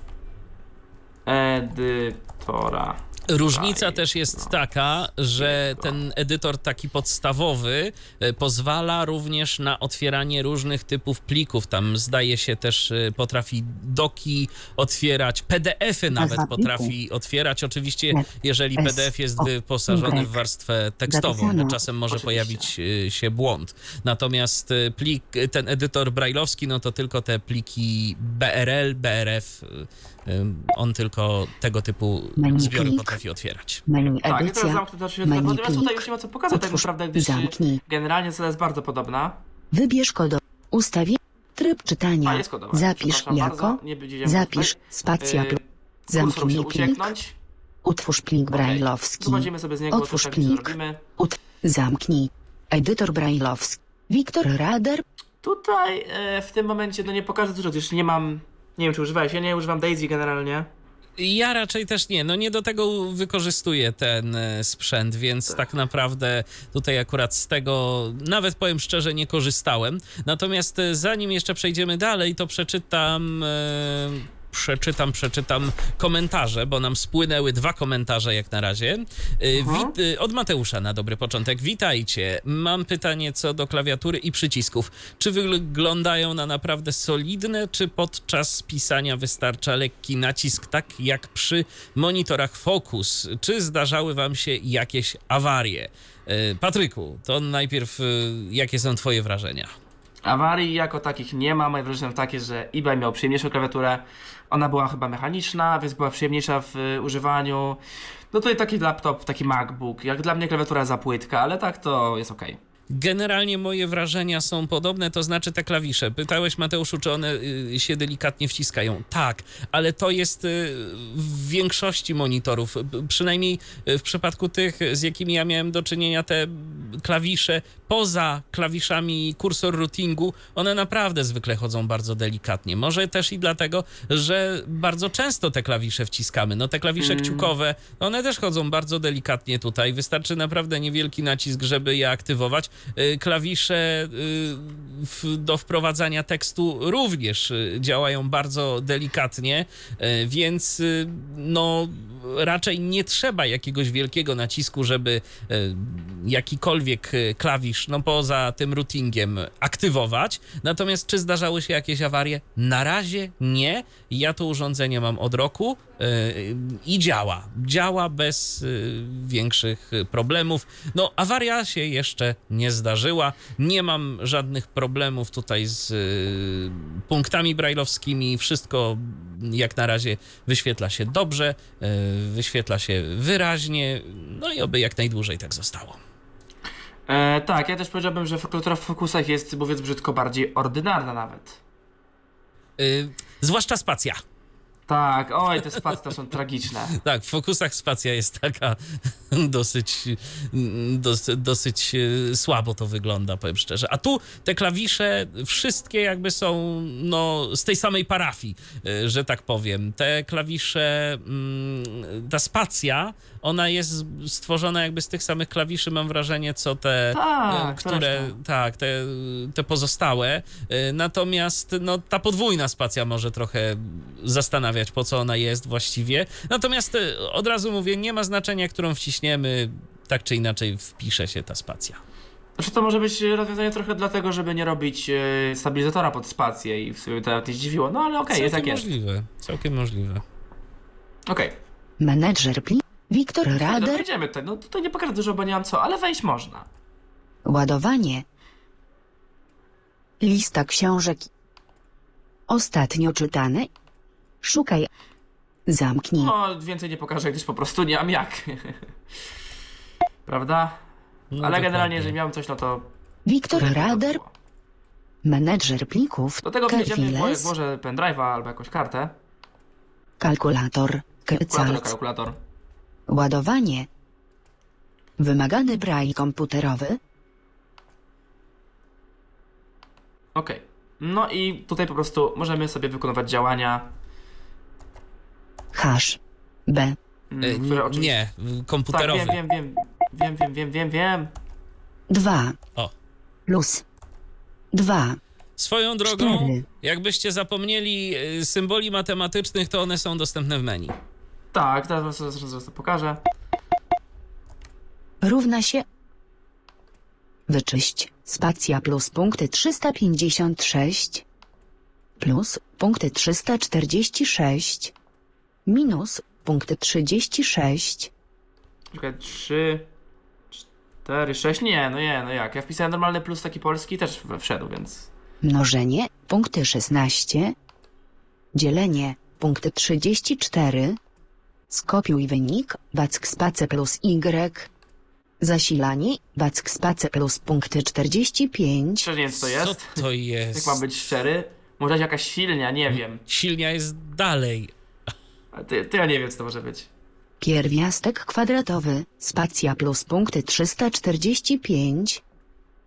edytora. Różnica też jest no. taka, że ten edytor taki podstawowy e, pozwala również na otwieranie różnych typów plików. Tam zdaje się też e, potrafi doki otwierać, PDF-y nawet potrafi otwierać. Oczywiście, Nie. jeżeli PDF jest wyposażony w warstwę tekstową, Zapisano. czasem może pojawić e, się błąd. Natomiast plik, ten edytor brajlowski, no to tylko te pliki BRL, BRF, on tylko tego typu Menu zbiory plik. potrafi otwierać. Menu Tak, i teraz zamknę to Natomiast tutaj już nie ma co pokazać tak Otwórz naprawdę, i gdyż y, zamknij. generalnie cena jest bardzo podobna. Wybierz kodo. Ustawienie. Tryb czytania. A, jest kodowa. Zapisz jako. Zapisz. Spacja. Yy, musi Zamknij plik. Utwórz plik brajlowski. Wychodzimy sobie z niego, Otwórz to tak plik. Ut. Zamknij. Edytor brajlowski. Wiktor Rader. Tutaj e, w tym momencie no nie pokażę dużo, gdyż nie mam... Nie wiem, czy używałeś, ja nie używam Daisy generalnie. Ja raczej też nie. No nie do tego wykorzystuję ten e, sprzęt, więc tak. naprawdę tutaj akurat z tego, nawet powiem szczerze, nie korzystałem. Natomiast e, zanim jeszcze przejdziemy dalej, to przeczytam. Przeczytam, przeczytam komentarze, bo nam spłynęły dwa komentarze jak na razie. E, Mhm. Wit, e, od Mateusza na dobry początek. Witajcie. Mam pytanie co do klawiatury i przycisków. Czy wyglądają na naprawdę solidne, czy podczas pisania wystarcza lekki nacisk, tak jak przy monitorach Focus? Czy zdarzały Wam się jakieś awarie? E, Patryku, to najpierw jakie są Twoje wrażenia? Awarii jako takich nie ma. Moje wrażenie takie, że eBay miał przyjemniejszą klawiaturę. Ona była chyba mechaniczna, więc była przyjemniejsza w y, używaniu. No tutaj taki laptop, taki MacBook. Jak dla mnie klawiatura za płytka, ale tak to jest ok. Generalnie moje wrażenia są podobne, to znaczy te klawisze. Pytałeś Mateuszu, czy one y, się delikatnie wciskają. Tak, ale to jest y, w większości monitorów, przynajmniej y, w przypadku tych, z jakimi ja miałem do czynienia, te klawisze poza klawiszami kursor routingu, one naprawdę zwykle chodzą bardzo delikatnie. Może też i dlatego, że bardzo często te klawisze wciskamy. No te klawisze Mm. kciukowe, one też chodzą bardzo delikatnie tutaj. Wystarczy naprawdę niewielki nacisk, żeby je aktywować. Y, Klawisze y, do wprowadzania tekstu również y, działają bardzo delikatnie, więc no raczej nie trzeba jakiegoś wielkiego nacisku, żeby jakikolwiek klawisz, no poza tym routingiem, aktywować. Natomiast czy zdarzały się jakieś awarie? Na razie nie. Ja to urządzenie mam od roku i działa. Działa bez większych problemów. No, awaria się jeszcze nie zdarzyła. Nie mam żadnych problemów tutaj z yy, punktami brajlowskimi. Wszystko jak na razie wyświetla się dobrze, yy, wyświetla się wyraźnie. No i oby jak najdłużej tak zostało. E, tak, ja też powiedziałbym, że klawiatura w fokusach jest, mówiąc brzydko, bardziej ordynarna nawet. Y, zwłaszcza spacja. Tak, oj, te spacje to są tragiczne. Tak, w fokusach spacja jest taka dosyć, dosyć, dosyć e, słabo to wygląda, powiem szczerze. A tu te klawisze wszystkie jakby są no, z tej samej parafii, e, że tak powiem. Te klawisze, mm, ta spacja, ona jest stworzona jakby z tych samych klawiszy, mam wrażenie, co te, Tak, e, które, zresztą. tak, te, te pozostałe. E, Natomiast no, ta podwójna spacja może trochę zastanawiać, po co ona jest właściwie. Natomiast e, od razu mówię, nie ma znaczenia, którą wciśniemy, tak czy inaczej wpisze się ta spacja. Znaczy to może być rozwiązanie trochę dlatego, żeby nie robić stabilizatora pod spację i w sumie to nawet nie zdziwiło. No ale okej, jest jak całkiem jest. możliwe, całkiem możliwe. Okej. Menedżer pli. Wiktor Okay. Rader. Wejdziemy tutaj. No tutaj nie pokażę dużo, bo nie mam co, ale wejść można. Ładowanie. Lista książek. Ostatnio czytane. Szukaj. Zamknij. No, więcej nie pokażę, gdyż po prostu nie mam jak. Prawda? No, ale generalnie, dokładnie. jeżeli miałem coś, no to... Wiktor to Rader. było. Menedżer plików. Do tego Kerfiles. włożę pendrive'a albo jakąś kartę. Kalkulator. Kalkulator, Kecalt. kalkulator. Ładowanie. Wymagany braj komputerowy. Okej. No i tutaj po prostu możemy sobie wykonywać działania, Hash. B. mm, E, które oczywiście... Nie, Tak, komputerowy. wiem, wiem, wiem. Wiem, wiem, wiem, wiem, wiem. 2. O. Plus. 2. Swoją drogą, Cztery. jakbyście zapomnieli e, symboli matematycznych, to one są dostępne w menu. Tak, teraz zaraz, zaraz to pokażę. Równa się. Wyczyść. Spacja plus punkty 356. Plus punkty 346. Minus punkty 36. Czekaj, 3, 4, 6. Nie, no nie, no jak. Ja wpisałem normalny plus taki polski też we- wszedł, więc. Mnożenie. Punkty 16. Dzielenie. Punkty 34. Skopiuj wynik. Wack space plus y. Zasilanie. Wack space plus punkty 45. Szczerze nie wiem, co to jest. Co to jest? Jak mam być szczery. Może jakaś silnia, nie wiem. Silnia jest dalej. A ty, ty ja nie wiem, co to może być. Pierwiastek kwadratowy, spacja plus punkty 345,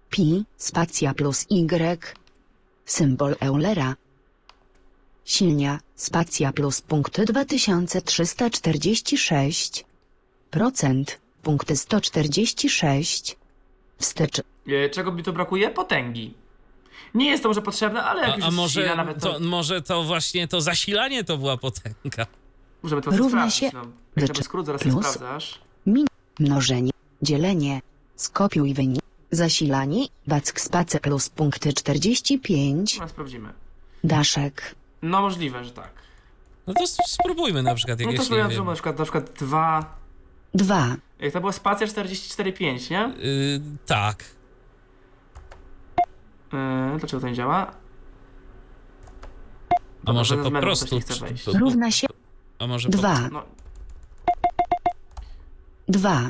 pi, spacja plus y, symbol Eulera, silnia, spacja plus punkty 2346, procent, punkty 146, wstecz, E, Czego mi tu brakuje? Potęgi. Nie jest to może potrzebne, ale jak A, już a jest może, silna, nawet to, to, może to właśnie to zasilanie to była potęga. możemy to równa sprawdzić. się No. Jak to bez skrót, zaraz plus- plus. sprawdzasz. min, mnożenie, dzielenie, skopiuj wynik, zasilanie, wack space plus punkty 45, Teraz sprawdzimy. daszek. No możliwe, że tak. No to spróbujmy na przykład No to jakieś, sobie nie na przykład, na przykład, 2. 2. Jak to była spacja 44,5, nie? y, tak. Yy, dlaczego to nie działa? A może po prostu... coś nie chce wejść. po- po- Równa się A może po, 2. No, 2.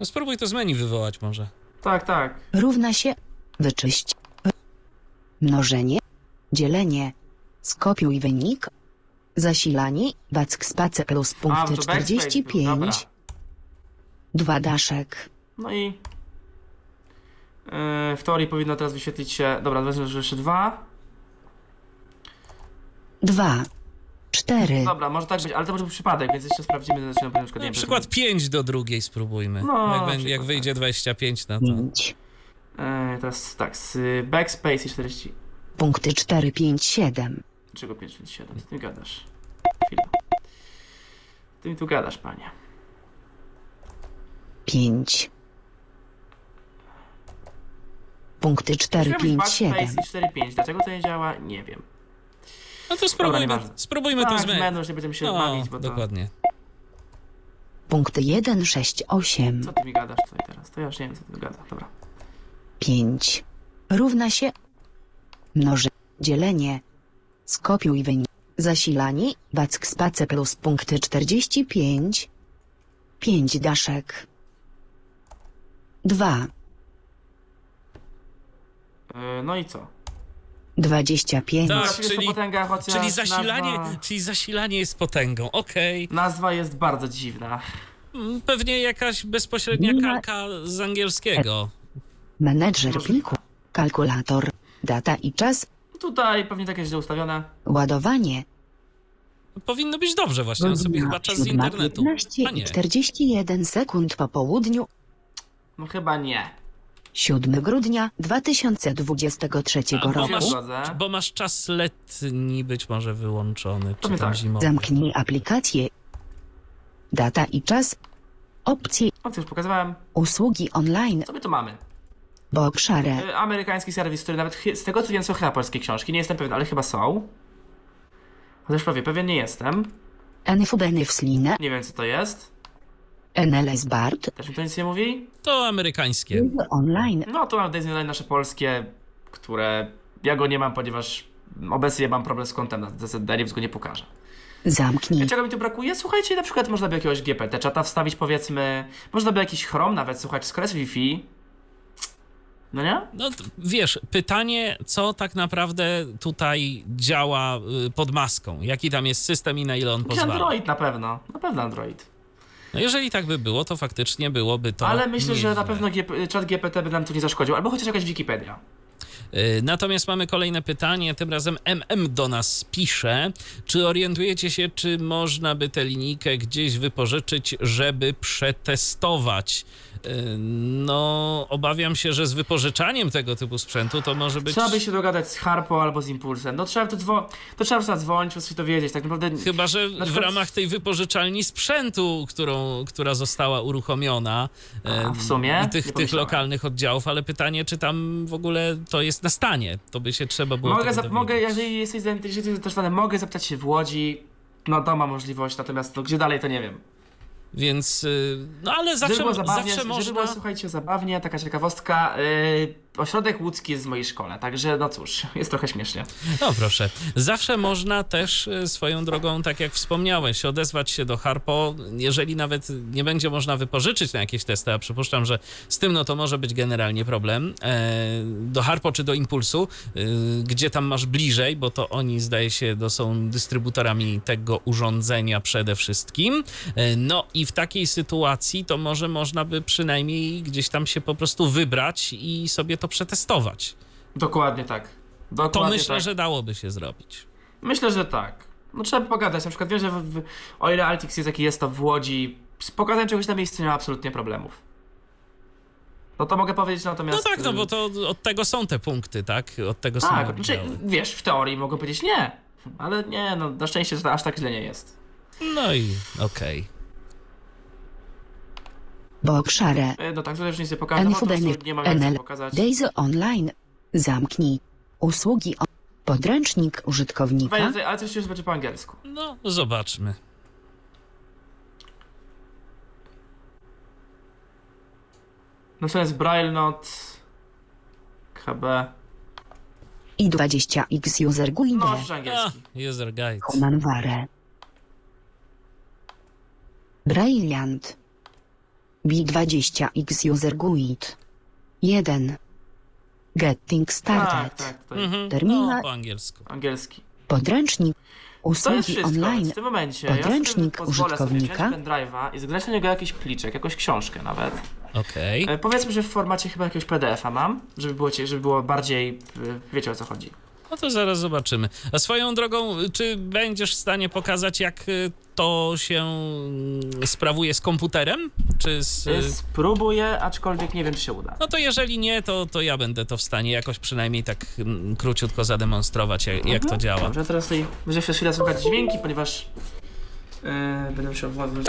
no spróbuj to z menu wywołać może. tak, tak. Równa się wyczyść. Mnożenie. Dzielenie. Skopiuj wynik. Zasilanie. Wack space plus A, punkty backspace był, 45. dobra. 2 daszek. No i... Yy, w teorii powinno teraz wyświetlić się... Dobra, wezmę jeszcze dwa. 2. 4. Dobra, może tak być, ale to może być przypadek, więc jeszcze sprawdzimy, zaczynam na przykład... Na przykład 5 do drugiej spróbujmy. No, jak, na będzie, jak przykład, wyjdzie tak. 25, no to... 5. Yy, teraz tak, z backspace i 40... Punkty 4, 5, 7. Czego 5, 5, 7? Co ty mi gadasz? Chwila. Ty mi tu gadasz, panie. 5. Punkty 4, Musimy być 5, 7. backspace i 4, 5. Dlaczego to nie działa? Nie wiem. No to spróbujmy, nieważne. spróbujmy to tak, z z menu. menu, już nie będziemy się No, bawić, bo to... dokładnie. Punkty 1, 6, 8. Co ty mi gadasz tutaj teraz? To ja już nie wiem, co ty mi gada. Dobra. 5 równa się mnoży dzielenie skopiuj wynik zasilanie wack space plus punkty 45 5 daszek 2, Yy, no i co? 25, Tak, Właściwie jest to czyli- potęga, chociaż Czyli zasilanie, Nazwa, czyli zasilanie jest potęgą. Okej. nazwa jest bardzo dziwna. Mm, Pewnie jakaś bezpośrednia Nie ma- kalka z angielskiego. menedżer pliku, kalkulator, data i czas, Tutaj pewnie takie źle ustawione. ładowanie, Powinno być dobrze właśnie, on sobie chyba czas z internetu. 15 A i nie. 41 sekund po południu, No chyba nie. 7 grudnia 2023 A, bo roku. masz, Zgodzę. bo masz czas letni być może wyłączony, czy Pewnie tam tak. zimowy. Zamknij aplikację. Data i czas. Opcje O, co już pokazywałem. usługi online, Co my tu mamy? Bo obszary Y, Amerykański serwis, który nawet chy- z tego co wiem są chyba polskie książki. Nie jestem pewien, ale chyba są. Chociaż prawie pewien nie jestem. NFBNFSLINE, Nie wiem co to jest. NLS BART, Też mi to nic nie mówi. To amerykańskie. online, No to mam Disneyland nasze polskie, które ja go nie mam, ponieważ obecnie mam problem z kontem więc go nie pokażę. zamknij. Czego mi tu brakuje? Słuchajcie, na przykład można by jakiegoś GPT czata wstawić powiedzmy, można by jakiś Chrome nawet, słuchać, skres Wi-Fi. No nie? No wiesz, pytanie, co tak naprawdę tutaj działa y, pod maską? Jaki tam jest system i na ile on Jakiś pozwala? Android na pewno, na pewno Android. No jeżeli tak by było, to faktycznie byłoby to. Ale myślę, że na pewno czat GPT by nam tu nie zaszkodził, albo chociaż jakaś Wikipedia. Y, Natomiast mamy kolejne pytanie, tym razem MM do nas pisze. Czy orientujecie się, czy można by tę linijkę gdzieś wypożyczyć, żeby przetestować? No, obawiam się, że z wypożyczaniem tego typu sprzętu to może być. Trzeba by się dogadać z Harpo albo z Impulsem. No trzeba to, dzwo- to trzeba zadzwonić, po się dowiedzieć, tak naprawdę... Chyba, że Na w przykład- ramach tej wypożyczalni sprzętu, którą, która została uruchomiona A, w sumie? i tych, tych lokalnych oddziałów, ale pytanie, czy tam w ogóle to jest na stanie. To by się trzeba było. Mogę, zap- mogę, jeżeli jesteś zainteresowany, mogę zapytać się w Łodzi. No to ma możliwość, natomiast no, gdzie dalej to nie wiem. Więc, y, no ale zawsze, żeby było zabawnie, zawsze żeby można. było, słuchajcie, zabawnie, taka ciekawostka, yy, ośrodek łódzki jest w mojej szkole, także no cóż, jest trochę śmiesznie. No proszę. Zawsze można też y, swoją drogą, tak jak wspomniałeś, odezwać się do Harpo, jeżeli nawet nie będzie można wypożyczyć na jakieś testy, a przypuszczam, że z tym no to może być generalnie problem, e, do Harpo czy do Impulsu, y, gdzie tam masz bliżej, bo to oni zdaje się do, są dystrybutorami tego urządzenia przede wszystkim. E, No i w takiej sytuacji to może można by przynajmniej gdzieś tam się po prostu wybrać i sobie to przetestować. Dokładnie tak. To Dokładnie myślę, tak. że dałoby się zrobić. Myślę, że tak. No trzeba by pogadać, na przykład wiem, że w, w, o ile Altix jest jaki jest to w Łodzi, z pokazaniem czegoś na miejscu nie ma absolutnie problemów. No to mogę powiedzieć No natomiast... tak, no y, bo to od tego są te punkty, tak? Od tego są Tak, znaczy, wiesz, w teorii mogą powiedzieć nie, ale nie, no na szczęście że to aż tak źle nie jest. No i okej. Bo obszary E, No tak, nic nie pokażę, bo po prostu nie mam jak NL, pokazać. Daisy Online, zamknij. Usługi, o- podręcznik użytkownika, tutaj, ale coś już będzie po angielsku. No, zobaczmy. No co jest Braille Note, KB, i 20x User Guide, no już A, angielski. user guide. Manware. Brilliant. B20X User Guide. 1. Getting Tak, Started. tak, tutaj Mhm, Terminal- no, po angielsku. angielski. Podręcznik. To jest Usługi wszystko. online. W tym momencie Podręcznik ja sobie pozwolę sobie użytkownika. pendrive'a i zgrać na niego jakiś pliczek, jakąś książkę nawet. Okej. E, powiedzmy, że w formacie chyba jakiegoś PDF-a mam, żeby było, cie- żeby było bardziej, e, wiecie o co chodzi. No to zaraz zobaczymy. A swoją drogą, czy będziesz w stanie pokazać, jak y, to się mm, sprawuje z komputerem? Czy z. E, Spróbuję, aczkolwiek nie wiem, czy się uda. No to jeżeli nie, to, to ja będę to w stanie jakoś przynajmniej tak mm, króciutko zademonstrować, jak, jak to działa. Dobrze, teraz tutaj będzie przez chwilę słuchać dźwięki, ponieważ będę musiał włożyć...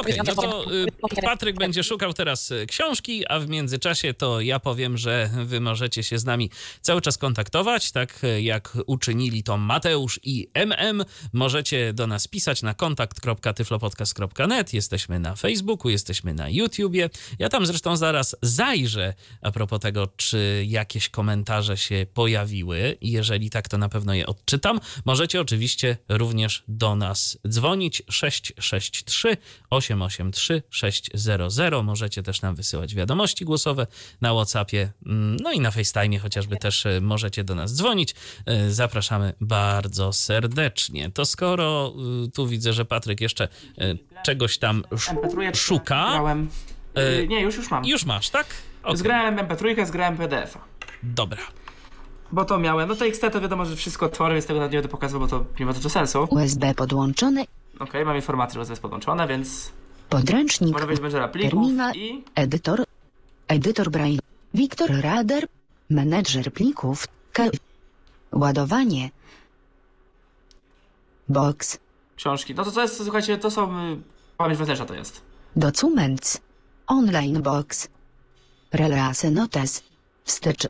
Okej, no to y, Patryk będzie szukał teraz y, książki, a w międzyczasie to ja powiem, że wy możecie się z nami cały czas kontaktować, tak y, jak uczynili to Mateusz i MM. Możecie do nas pisać na kontakt.tyflopodcast.net. Jesteśmy na Facebooku, jesteśmy na YouTubie. Ja tam zresztą zaraz zajrzę a propos tego, czy jakieś komentarze się pojawiły. Jeżeli tak, to na pewno je odczytam. Możecie oczywiście również do nas dzwonić 663 883 600. Możecie też nam wysyłać wiadomości głosowe na WhatsAppie, mm, no i na FaceTime chociażby też e, możecie do nas dzwonić. E, Zapraszamy bardzo serdecznie. To skoro y, tu widzę, że Patryk jeszcze e, czegoś tam sz- MP3 szuka. E, nie, już, już mam. już masz, tak? Okej, Zgrałem MP3, zgrałem PDF-a. Dobra. Bo to miałem. No to XT to wiadomo, że wszystko otwory, więc tego nawet nie będę pokazywał, bo to nie ma dużo sensu. Okej, USB podłączony, mam informację, że to jest podłączone, więc podręcznik, może menedżera plików Terminal. i edytor, edytor Braille, Wiktor Rader, menedżer plików, K, ładowanie, box, książki. No to co jest, słuchajcie, to są... y, Pamięć wewnętrzna to jest. documents, online box, relase notes, wstecz,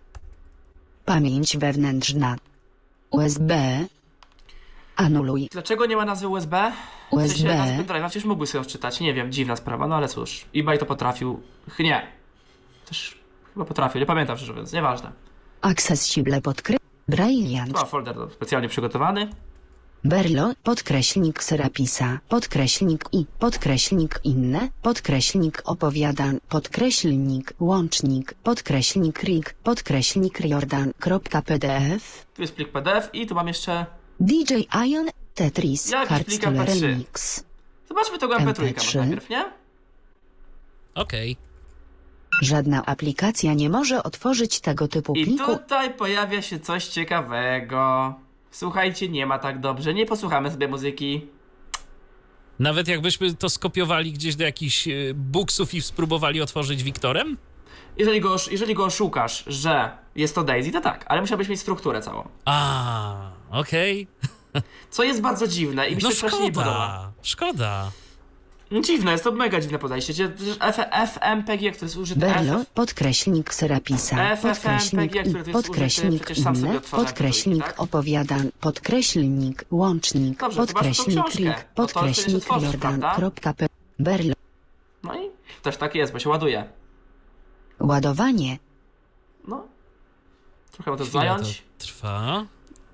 pamięć wewnętrzna, USB, anuluj, Dlaczego nie ma nazwy USB? W sensie USB. nazwy pendrive'a przecież mógłby sobie odczytać. Nie wiem, dziwna sprawa, no ale cóż. eBay to potrafił. Ch, Nie. Też chyba potrafił, nie pamiętam szczerze mówiąc, nieważne. accessible podkry, Brailleant, Tu ma folder specjalnie przygotowany. Berlo, podkreślnik Serapisa, podkreślnik i, podkreślnik inne, podkreślnik opowiadań, podkreślnik łącznik, podkreślnik RIG, podkreślnik Riordan.pdf, Tu jest plik PDF i tu mam jeszcze... DJ Ion, Tetris, Jakiś plik Hardstyle MP3. Remix. Zobaczmy tego MP3 może MP3. najpierw, nie? Okej. Żadna aplikacja nie może otworzyć tego typu I pliku. tutaj pojawia się coś ciekawego. Słuchajcie, nie ma tak dobrze, nie posłuchamy sobie muzyki. Nawet jakbyśmy to skopiowali gdzieś do jakichś e, buksów i spróbowali otworzyć Wiktorem? Jeżeli go, jeżeli go oszukasz, że jest to Daisy, to tak, ale musiałbyś mieć strukturę całą. A, okej. Co jest bardzo dziwne i mi się No strasznie nie podoba. szkoda, szkoda. Dziwne, jest to mega dziwne podejście. Gdzie- Przecież F, FMPG, który jest użyty Berlo, F, podkreślnik Serapisa, FFmpeg, podkreślnik który i, jest użyty, podkreślnik przecież sam sobie inne, odtwarzam podkreślnik tak? opowiadań, podkreślnik łącznik, Dobrze, zobaczmy tą książkę. RIG, No prawda? Riordan.p. Berlo, No i też tak jest, bo się ładuje. ładowanie, No. Trochę ma to Chwila zająć. to trwa.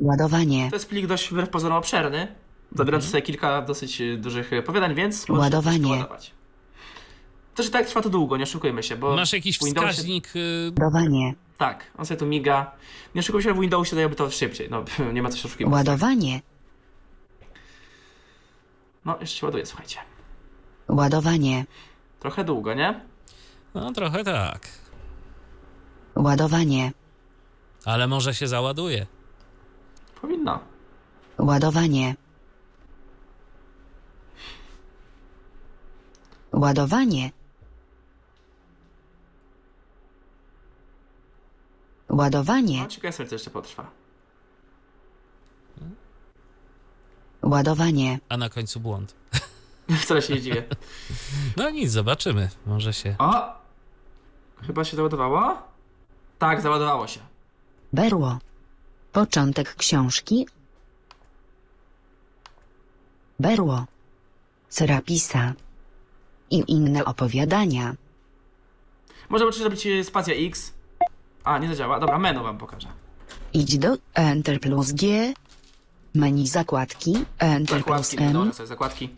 ładowanie, To jest plik dość wbrew pozorom obszerny, zawierający sobie kilka dosyć y, dużych y, opowiadań, więc Ładowanie. ładować. Też i tak trwa to długo, nie oszukujmy się, bo Masz jakiś Windowsie- wskaźnik. y, ładowanie, Tak, on sobie tu miga. Nie oszukujmy się, w Windowsie dałoby to szybciej, no nie ma co się oszukiwać. ładowanie, No, jeszcze się ładuje, słuchajcie. ładowanie, Trochę długo, nie? No trochę tak. ładowanie, Ale może się załaduje. Powinno. ładowanie, ładowanie, ładowanie, No, ciekawe jestem, co jeszcze potrwa. ładowanie, A na końcu błąd. Wcale się nie dziwię. No nic, zobaczymy. Może się. O! Chyba się załadowało? Tak, załadowało się. berło, początek książki, berło, Serapisa i inne opowiadania. Może muszę zrobić y, spacja X. A, nie zadziała. Dobra, menu wam pokażę. Idź do Enter plus G, menu zakładki, Enter plus Zakładki, M, sobie zakładki.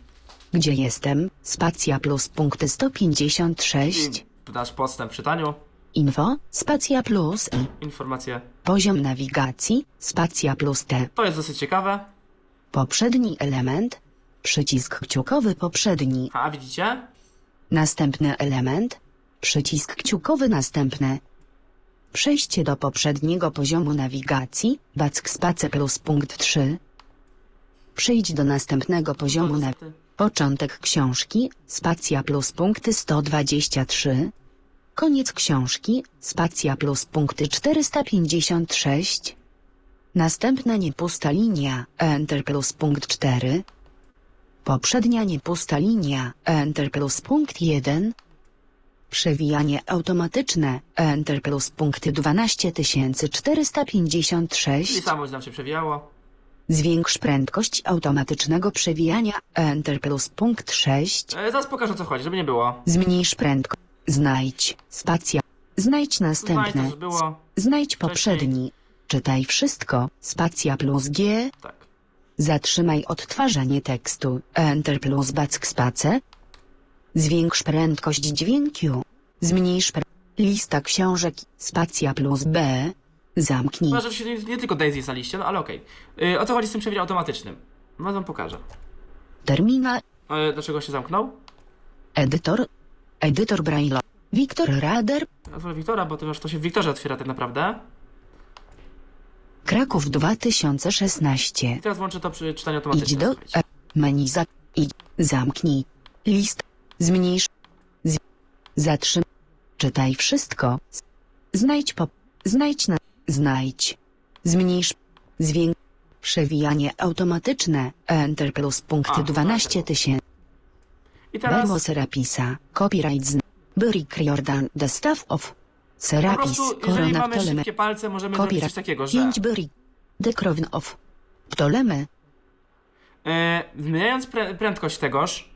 gdzie jestem, spacja plus punkty 156, I dasz podstęp w czytaniu. info, spacja plus i Informacje. poziom nawigacji, spacja plus T, To jest dosyć ciekawe. poprzedni element, przycisk kciukowy poprzedni, A, widzicie? Następny element, przycisk kciukowy następny. Przejście do poprzedniego poziomu nawigacji, back space plus punkt 3. Przyjdź do następnego poziomu na początek książki, spacja plus punkty 123. Koniec książki, spacja plus punkty 456. Następna niepusta linia, enter plus punkt 4. Poprzednia niepusta linia, enter plus punkt 1. Przewijanie automatyczne, enter plus punkty Czyli 12456. samo nam się przewijało. Zwiększ prędkość automatycznego przewijania, enter plus punkt 6. E, zaraz pokażę o co chodzi, żeby nie było. Zmniejsz prędkość. Znajdź. Spacja. Znajdź Znajdź następne. że było. Znajdź poprzedni. Czytaj wszystko. Spacja plus G. Tak. Zatrzymaj odtwarzanie tekstu. Enter plus backspace. Zwiększ prędkość dźwięku. Zmniejsz pre... Lista książek. Spacja plus B. Zamknij. Chyba, że się nie, nie tylko Daisy jest na liście, no ale okej. Y, o co chodzi z tym przewidział automatycznym? No wam pokażę. Terminal. E, dlaczego się zamknął? Edytor. Edytor Braille. Wiktor Rader. Nazwę Wiktora, bo to to się w Wiktorze otwiera tak naprawdę. Kraków 2016. I teraz włączę to przy czytaniu Idź automatycznym. do słuchajcie. e, menu za idź, zamknij list zmniejsz z, zatrzym czytaj wszystko Z- znajdź po znajdź na znajdź zmniejsz zwiększ przewijanie automatyczne enter plus A, punkty to 12 tak. tysięcy I teraz Bermo Serapisa copyright z Burik Riordan the staff of po Serapis prostu, jeżeli Corona mamy Ptolemy. szybkie palce, możemy zrobić coś takiego, że 5 Burik the Crown of Ptolemy. E, zmieniając pre prędkość tegoż,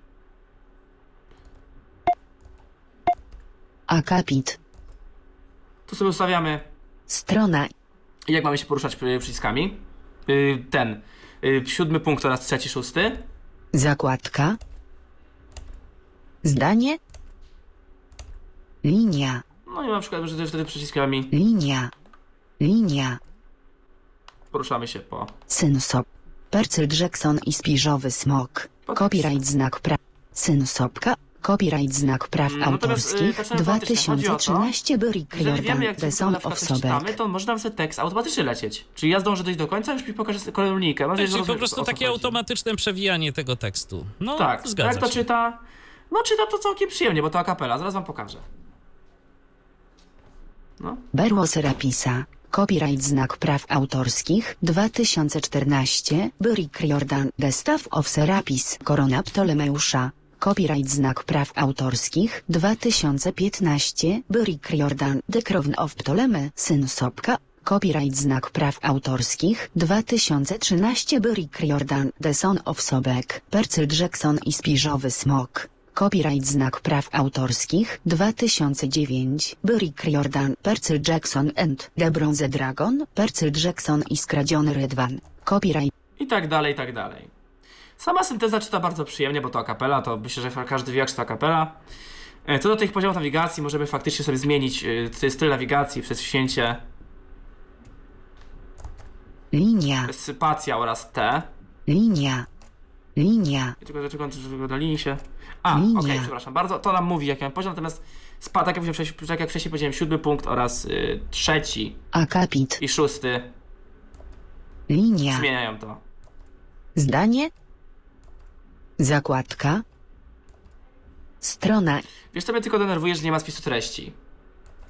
akapit. Tu sobie ustawiamy strona. jak mamy się poruszać przy- przyciskami. Y, ten. Y, siódmy punkt oraz trzeci, szósty. Zakładka. Zdanie. Linia, No i na przykład, że wtedy przyciskami linia, linia. poruszamy się po. Synsop. Percyl Jackson i spiżowy smok. Copyright znak praw. Synsopka. Copyright znak praw Mm, natomiast, y, autorskich. tak samo automatyczne. Chodzi o to, 2013 Burik Jeżeli wiemy, Jordan. jak The to na Son przykład of coś czytamy, Sobek. to może nam sobie tekst automatycznie lecieć. Czyli ja zdążę dojść do końca, już mi pokaże kolejną linijkę. Mam nadzieję, że Czyli po rozumiesz, prostu o co takie chodzi. automatyczne przewijanie tego tekstu. No, Tak, zgadza jak to się. czyta? No czyta to całkiem przyjemnie, bo to akapela. Zaraz wam pokażę. No. Berło Serapisa. Copyright znak praw autorskich. 2014 Burik Riordan The Staff of Serapis. Korona Ptolemeusza. Copyright znak praw autorskich. 2015 Burik Riordan The Crown of Ptolemy. Syn Sopka Copyright znak praw autorskich. 2013 Burik Riordan The Son of Sobek. Percyl Jackson i Spiżowy Smok Copyright znak praw autorskich 2009 Burik Riordan Percyl Jackson and The Bronze Dragon Percyl Jackson i Skradziony Rydwan Copyright I tak dalej, i tak dalej. Sama synteza czyta bardzo przyjemnie, bo to akapela, to myślę, że każdy wie, jak to akapela. E, Co do tych poziomów nawigacji, możemy faktycznie sobie zmienić y, styl nawigacji przez wcięcie Linia spacja oraz T. Linia Linia Tylko dlaczego tylko na linii się. A, okej, Linia. przepraszam bardzo. To nam mówi, jaki mam poziom, natomiast spa, tak, jak wcześniej, tak jak wcześniej powiedziałem, siódmy punkt oraz y, trzeci Akapit i szósty Linia zmieniają to. Zdanie Zakładka Strona Wiesz, co mnie tylko denerwuje, że nie ma spisu treści.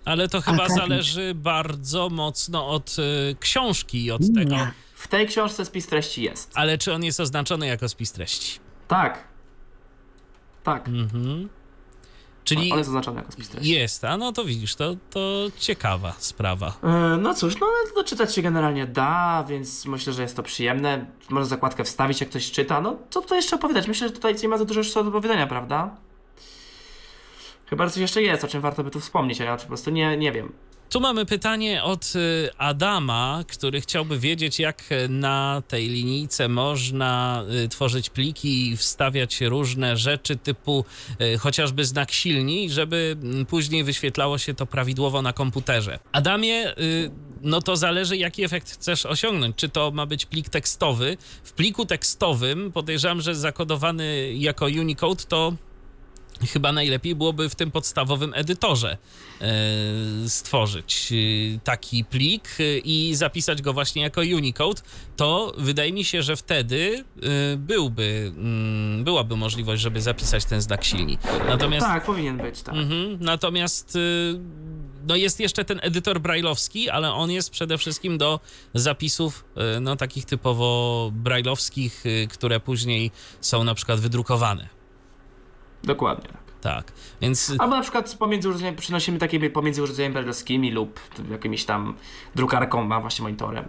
Ale to chyba Akapit. zależy bardzo mocno od y, książki i od tego. Linia W tej książce spis treści jest. Ale czy on jest oznaczony jako spis treści? Tak. Tak. Mhm. Czyli On jest oznaczony jako spis treści. jest, a no to widzisz, to, to ciekawa sprawa. E, No cóż, no ale to czytać się generalnie da, więc myślę, że jest to przyjemne. Można zakładkę wstawić, jak ktoś czyta. No co tutaj jeszcze opowiadać? Myślę, że tutaj nie ma za dużo jeszcze do opowiedzenia, prawda? Chyba coś jeszcze jest, o czym warto by tu wspomnieć, a ja po prostu nie, nie wiem. Tu mamy pytanie od y, Adama, który chciałby wiedzieć, jak na tej linijce można y, tworzyć pliki i wstawiać różne rzeczy typu y, chociażby znak silni, żeby mm, później wyświetlało się to prawidłowo na komputerze. Adamie, no to zależy, jaki efekt chcesz osiągnąć. Czy to ma być plik tekstowy? W pliku tekstowym podejrzewam, że zakodowany jako Unicode to chyba najlepiej byłoby w tym podstawowym edytorze e, stworzyć e, taki plik e, i zapisać go właśnie jako Unicode, to wydaje mi się, że wtedy byłby, mm, byłaby możliwość, żeby zapisać ten znak silni. Natomiast, Tak, powinien być, tak. mhm, natomiast no jest jeszcze ten edytor brajlowski, ale on jest przede wszystkim do zapisów no, takich typowo brajlowskich, które później są na przykład wydrukowane. Dokładnie tak. Tak, więc Albo na przykład pomiędzy urządzeniami, przynosimy takie pomiędzy urządzeniami brajlowskimi lub jakimiś tam drukarką, a właśnie monitorem.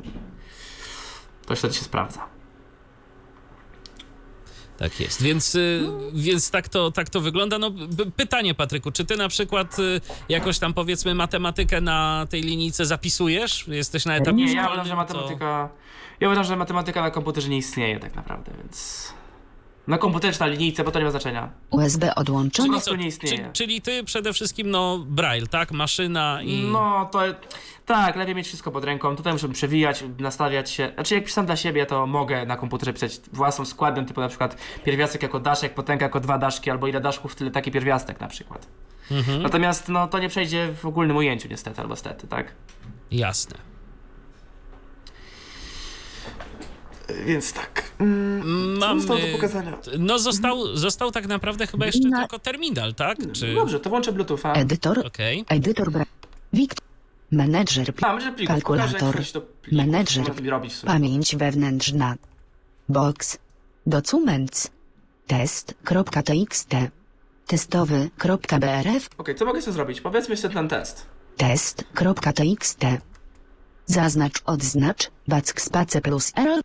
To wtedy się sprawdza. Tak jest, więc, y, więc tak, to, tak to wygląda. No, pytanie, Patryku, czy ty na przykład y, jakoś tam powiedzmy matematykę na tej linijce zapisujesz? Jesteś na etapie Nie, ja szkolnym, uważam, że to- matematyka. Ja uważam, że matematyka na komputerze nie istnieje tak naprawdę, więc. Na komputerze czy na linijce, bo to nie ma znaczenia. USB odłączony. prostu nie istnieje. Czy, czyli ty przede wszystkim, no, braille, tak? Maszyna i... No to. Tak, lepiej mieć wszystko pod ręką. Tutaj muszę przewijać, nastawiać się. Znaczy, jak pisam dla siebie, to mogę na komputerze pisać własną składem, typu na przykład pierwiastek jako daszek, potęga jako dwa daszki, albo ile daszków, tyle taki pierwiastek na przykład. Mhm, Natomiast no, to nie przejdzie w ogólnym ujęciu, niestety, albo stety, tak? jasne. Więc tak. Mamy... zostało do pokazania? No został, został tak naprawdę chyba jeszcze Na- tylko terminal, tak? Czy... Dobrze, to włączę Bluetootha. Edytor. Okej. Edytor bra... Wiktor. Menedżer. A, może plików. Kalkulator. Menedżer. Pamięć wewnętrzna. Box. Documents. Test.txt. Testowy.brf. Okej, co mogę sobie zrobić? Powiedzmy jeszcze ten test. Test.txt. Zaznacz odznacz. Back space plus R.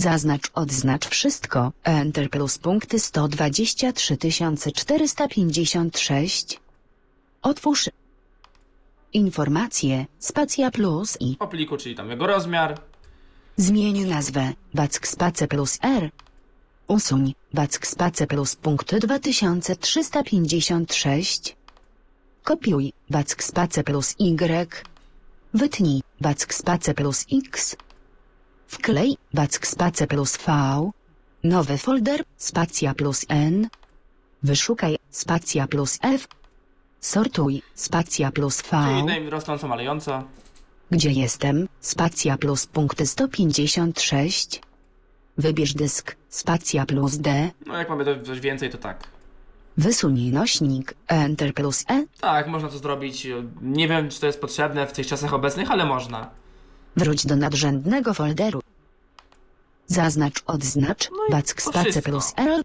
Zaznacz odznacz wszystko. Enter plus punkty 123 456. Otwórz. Informacje. Spacja plus i. O pliku, czyli tam jego rozmiar. Zmień nazwę. Backspace plus R. Usuń. Backspace plus punkty 2356. Kopiuj. Backspace plus Y. Wytnij. Backspace plus X. Wklej. Backspace plus V. Nowy folder. Spacja plus N. Wyszukaj. Spacja plus F. Sortuj. Spacja plus V. Czyli name rosnąco, malejąco. Gdzie jestem? Spacja plus punkty 156. Wybierz dysk. Spacja plus D. No jak mamy do- coś więcej, to tak. Wysuń nośnik. Enter plus E. Tak, można to zrobić. Nie wiem, czy to jest potrzebne w tych czasach obecnych, ale można. Wróć do nadrzędnego folderu. Zaznacz odznacz. No i Back to space wszystko. plus R.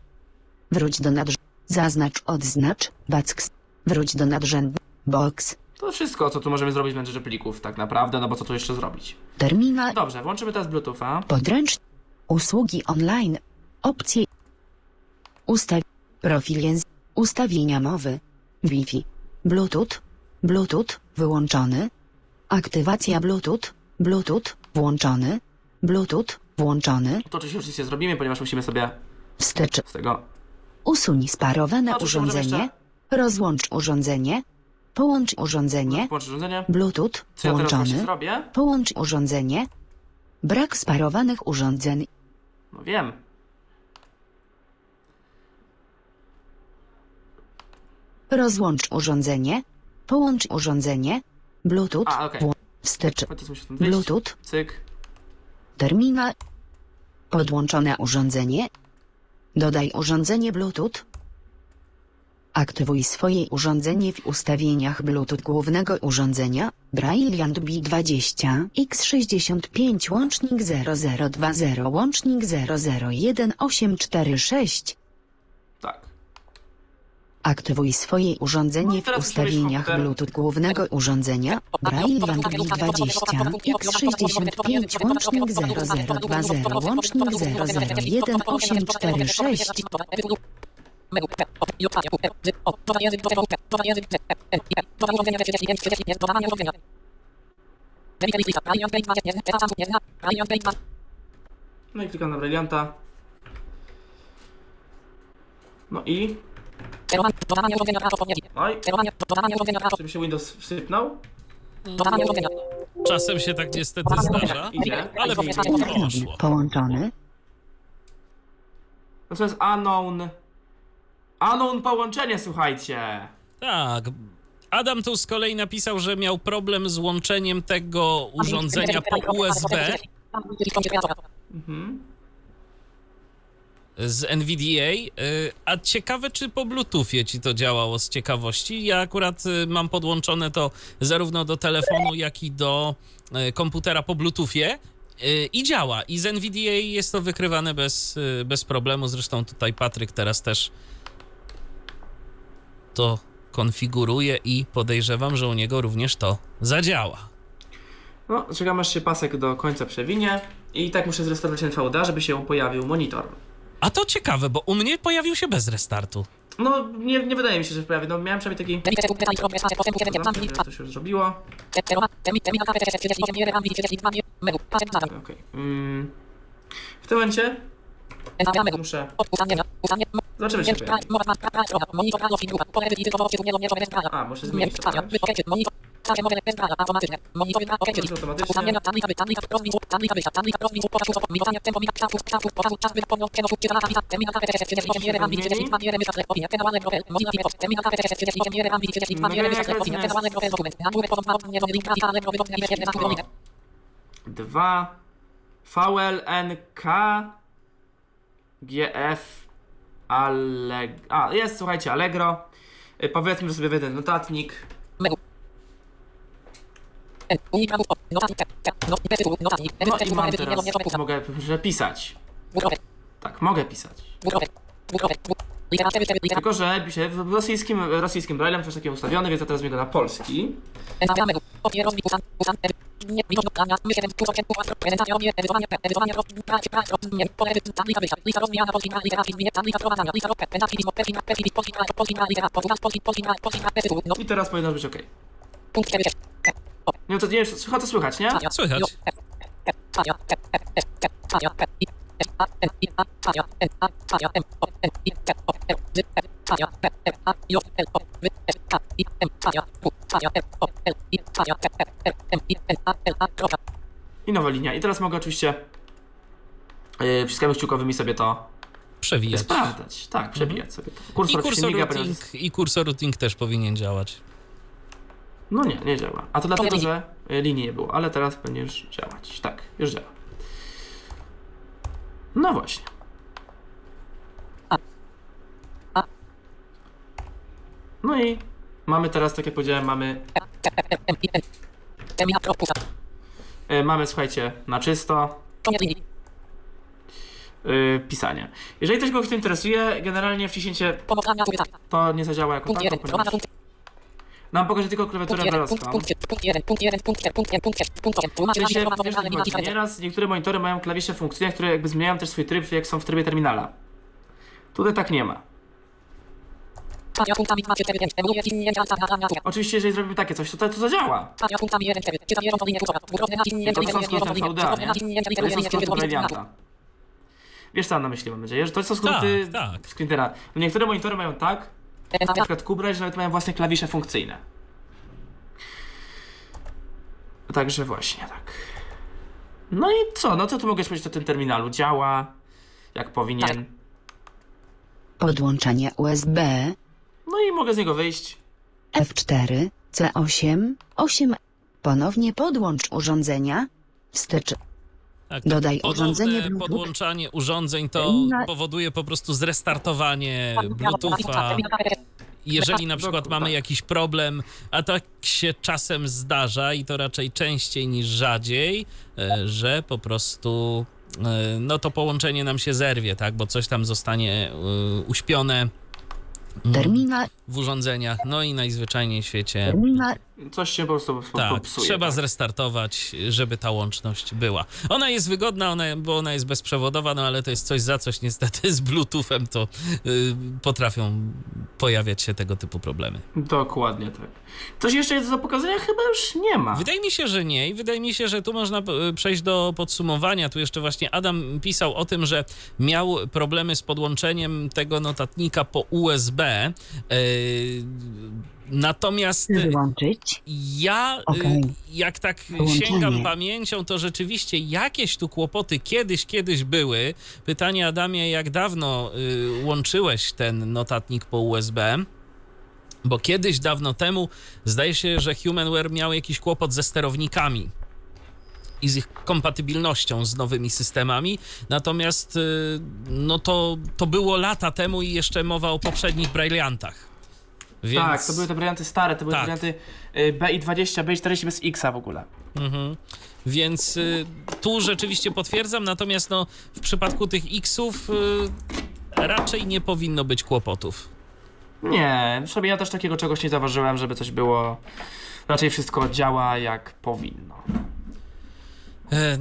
Wróć do nadrz... Zaznacz odznacz. Back... Wróć do nadrzędnego. Box. To wszystko, co tu możemy zrobić w menedżerze plików, tak naprawdę, no bo co tu jeszcze zrobić? Terminal. Dobrze, włączymy teraz Bluetootha. Podręcz. Usługi online. Opcje. Ustaw. Profil język. Ustawienia mowy. Wi-Fi. Bluetooth. Bluetooth. Wyłączony. Aktywacja Bluetooth. Bluetooth. Włączony. Bluetooth. Włączony. To oczywiście nie zrobimy, ponieważ musimy sobie Wstecz. z tego... Usuń sparowane No, to co, możemy urządzenie. Rozłącz urządzenie. Połącz urządzenie. Włączyć urządzenie. Bluetooth. Co ja teraz właśnie Włączony. zrobię? Połącz urządzenie. Brak sparowanych urządzeń. No wiem. Rozłącz urządzenie. Połącz urządzenie. Bluetooth. A, okej. Wstecz. Stąd wyjść. Bluetooth. Cyk. Terminal. Podłączone urządzenie. Dodaj urządzenie Bluetooth. Aktywuj swoje urządzenie w ustawieniach Bluetooth głównego urządzenia. Brilliant B20 X65 łącznik 0020 łącznik 001846. Tak. Aktywuj swoje urządzenie No, w ustawieniach. Bluetooth głównego urządzenia. Brilliant B20 X65 łącznik 0020 łącznik 0011846. No i klikam na Brillianta. No i... I... Żeby się Windows wsypnął. Czasem się tak niestety zdarza, Idzie. ale poszło. Połączony. No to jest unknown... Unknown połączenie, słuchajcie. Tak. Adam tu z kolei napisał, że miał problem z łączeniem tego urządzenia po USB Mhm. Z NVDA. y, A ciekawe, czy po Bluetoothie ci to działało z ciekawości. Ja akurat y, mam podłączone to zarówno do telefonu, jak i do y, komputera po Bluetoothie. I działa. I z NVDA jest to wykrywane bez, bez problemu. Zresztą tutaj Patryk teraz też to konfiguruje i podejrzewam, że u niego również to zadziała. No, czekam aż się pasek do końca przewinie. I tak muszę zresetować NVDA, żeby się pojawił monitor. A to ciekawe, bo u mnie pojawił się bez restartu. No, nie, nie wydaje mi się, że się pojawi. No, miałem przynajmniej taki... To się już zrobiło. Okej. Mm. W tym momencie muszę... Zobaczymy, czy się. A, muszę zmienić to, tak? Dwa VLNK GF Alleg... A, jest, słuchajcie, Allegro. Y, Powiedzmy, że sobie wejdę notatnik. No mam teraz... Mogę że pisać. Tak, mogę pisać. Tylko, że piszę w rosyjskim, rosyjskim braillem coś takiego ustawione, więc ja teraz zmienię na polski. I teraz powinno być ok. Nie wiem, co, nie wiem, słucha to słychać, nie? Słychać. I nowa linia. I teraz mogę oczywiście yy, przyciskami kciukowymi sobie to Przewijać. sprawdzać. Tak, przebijać sobie to. I Kursor, kursor silnika, routing, ponieważ- I kursor routing też powinien działać. No nie, nie działa. A to dlatego, że y, linii nie było, ale teraz już działać. Tak, już działa. No właśnie. No i mamy teraz, tak jak powiedziałem, mamy, y, mamy słuchajcie, na czysto y, pisanie. Jeżeli ktoś kogoś to interesuje, generalnie wciśnięcie to nie zadziała jako ponieważ nam pokaże tylko klawiaturę. Czyli się, wiesz, co chodzi. Nieraz niektóre monitory mają klawisze funkcyjne, które jakby zmieniają też swój tryb, jak są w trybie terminala. Tutaj tak nie ma. Oczywiście, jeżeli zrobimy takie coś, to to, to zadziała. To są skróty VDA, nie? To Brailleanta. Wiesz co mam na myśli, mam nadzieję, że to są skróty Tak, tak. No niektóre monitory mają tak, na przykład Kubright, że nawet mają własne klawisze funkcyjne. Także właśnie tak. No i co? No co tu mogę powiedzieć o tym terminalu? Działa jak powinien. Podłączenie USB No i mogę z niego wyjść. F4 C8 8 Ponownie podłącz urządzenia. Wstecz. Tak, Dodaj ponowne urządzenie Bluetooth. podłączanie urządzeń to powoduje po prostu zrestartowanie Bluetootha. Jeżeli na przykład mamy tak. jakiś problem, a tak się czasem zdarza i to raczej częściej niż rzadziej, e, że po prostu e, no to połączenie nam się zerwie, tak, bo coś tam zostanie e, uśpione mm, w urządzeniach, no i najzwyczajniej w świecie. Coś się po prostu tak, popsuje. trzeba tak. zrestartować, żeby ta łączność była. Ona jest wygodna, ona, bo ona jest bezprzewodowa, no ale to jest coś za coś niestety z Bluetoothem to y, potrafią pojawiać się tego typu problemy. Dokładnie tak. Coś jeszcze jest do pokazania? Chyba już nie ma. Wydaje mi się, że nie i wydaje mi się, że tu można y, przejść do podsumowania. Tu jeszcze właśnie Adam pisał o tym, że miał problemy z podłączeniem tego notatnika po USB. y, Natomiast Wyłączyć. Ja, y, Okej. jak tak Połączenie. sięgam pamięcią, to rzeczywiście jakieś tu kłopoty kiedyś, kiedyś były. Pytanie, Adamie, jak dawno y, łączyłeś ten notatnik po USB? Bo kiedyś, dawno temu, zdaje się, że Humanware miał jakiś kłopot ze sterownikami i z ich kompatybilnością z nowymi systemami. Natomiast y, no to, to było lata temu i jeszcze mowa o poprzednich Brailleantach. Więc... Tak, to były te warianty stare, to były Tak. warianty y, BI20, BI40 bez X w ogóle. Mhm. Więc y, tu rzeczywiście potwierdzam, natomiast no, w przypadku tych X-ów y, raczej nie powinno być kłopotów. Nie, przynajmniej ja też takiego czegoś nie zauważyłem, żeby coś było. Raczej wszystko działa jak powinno. E,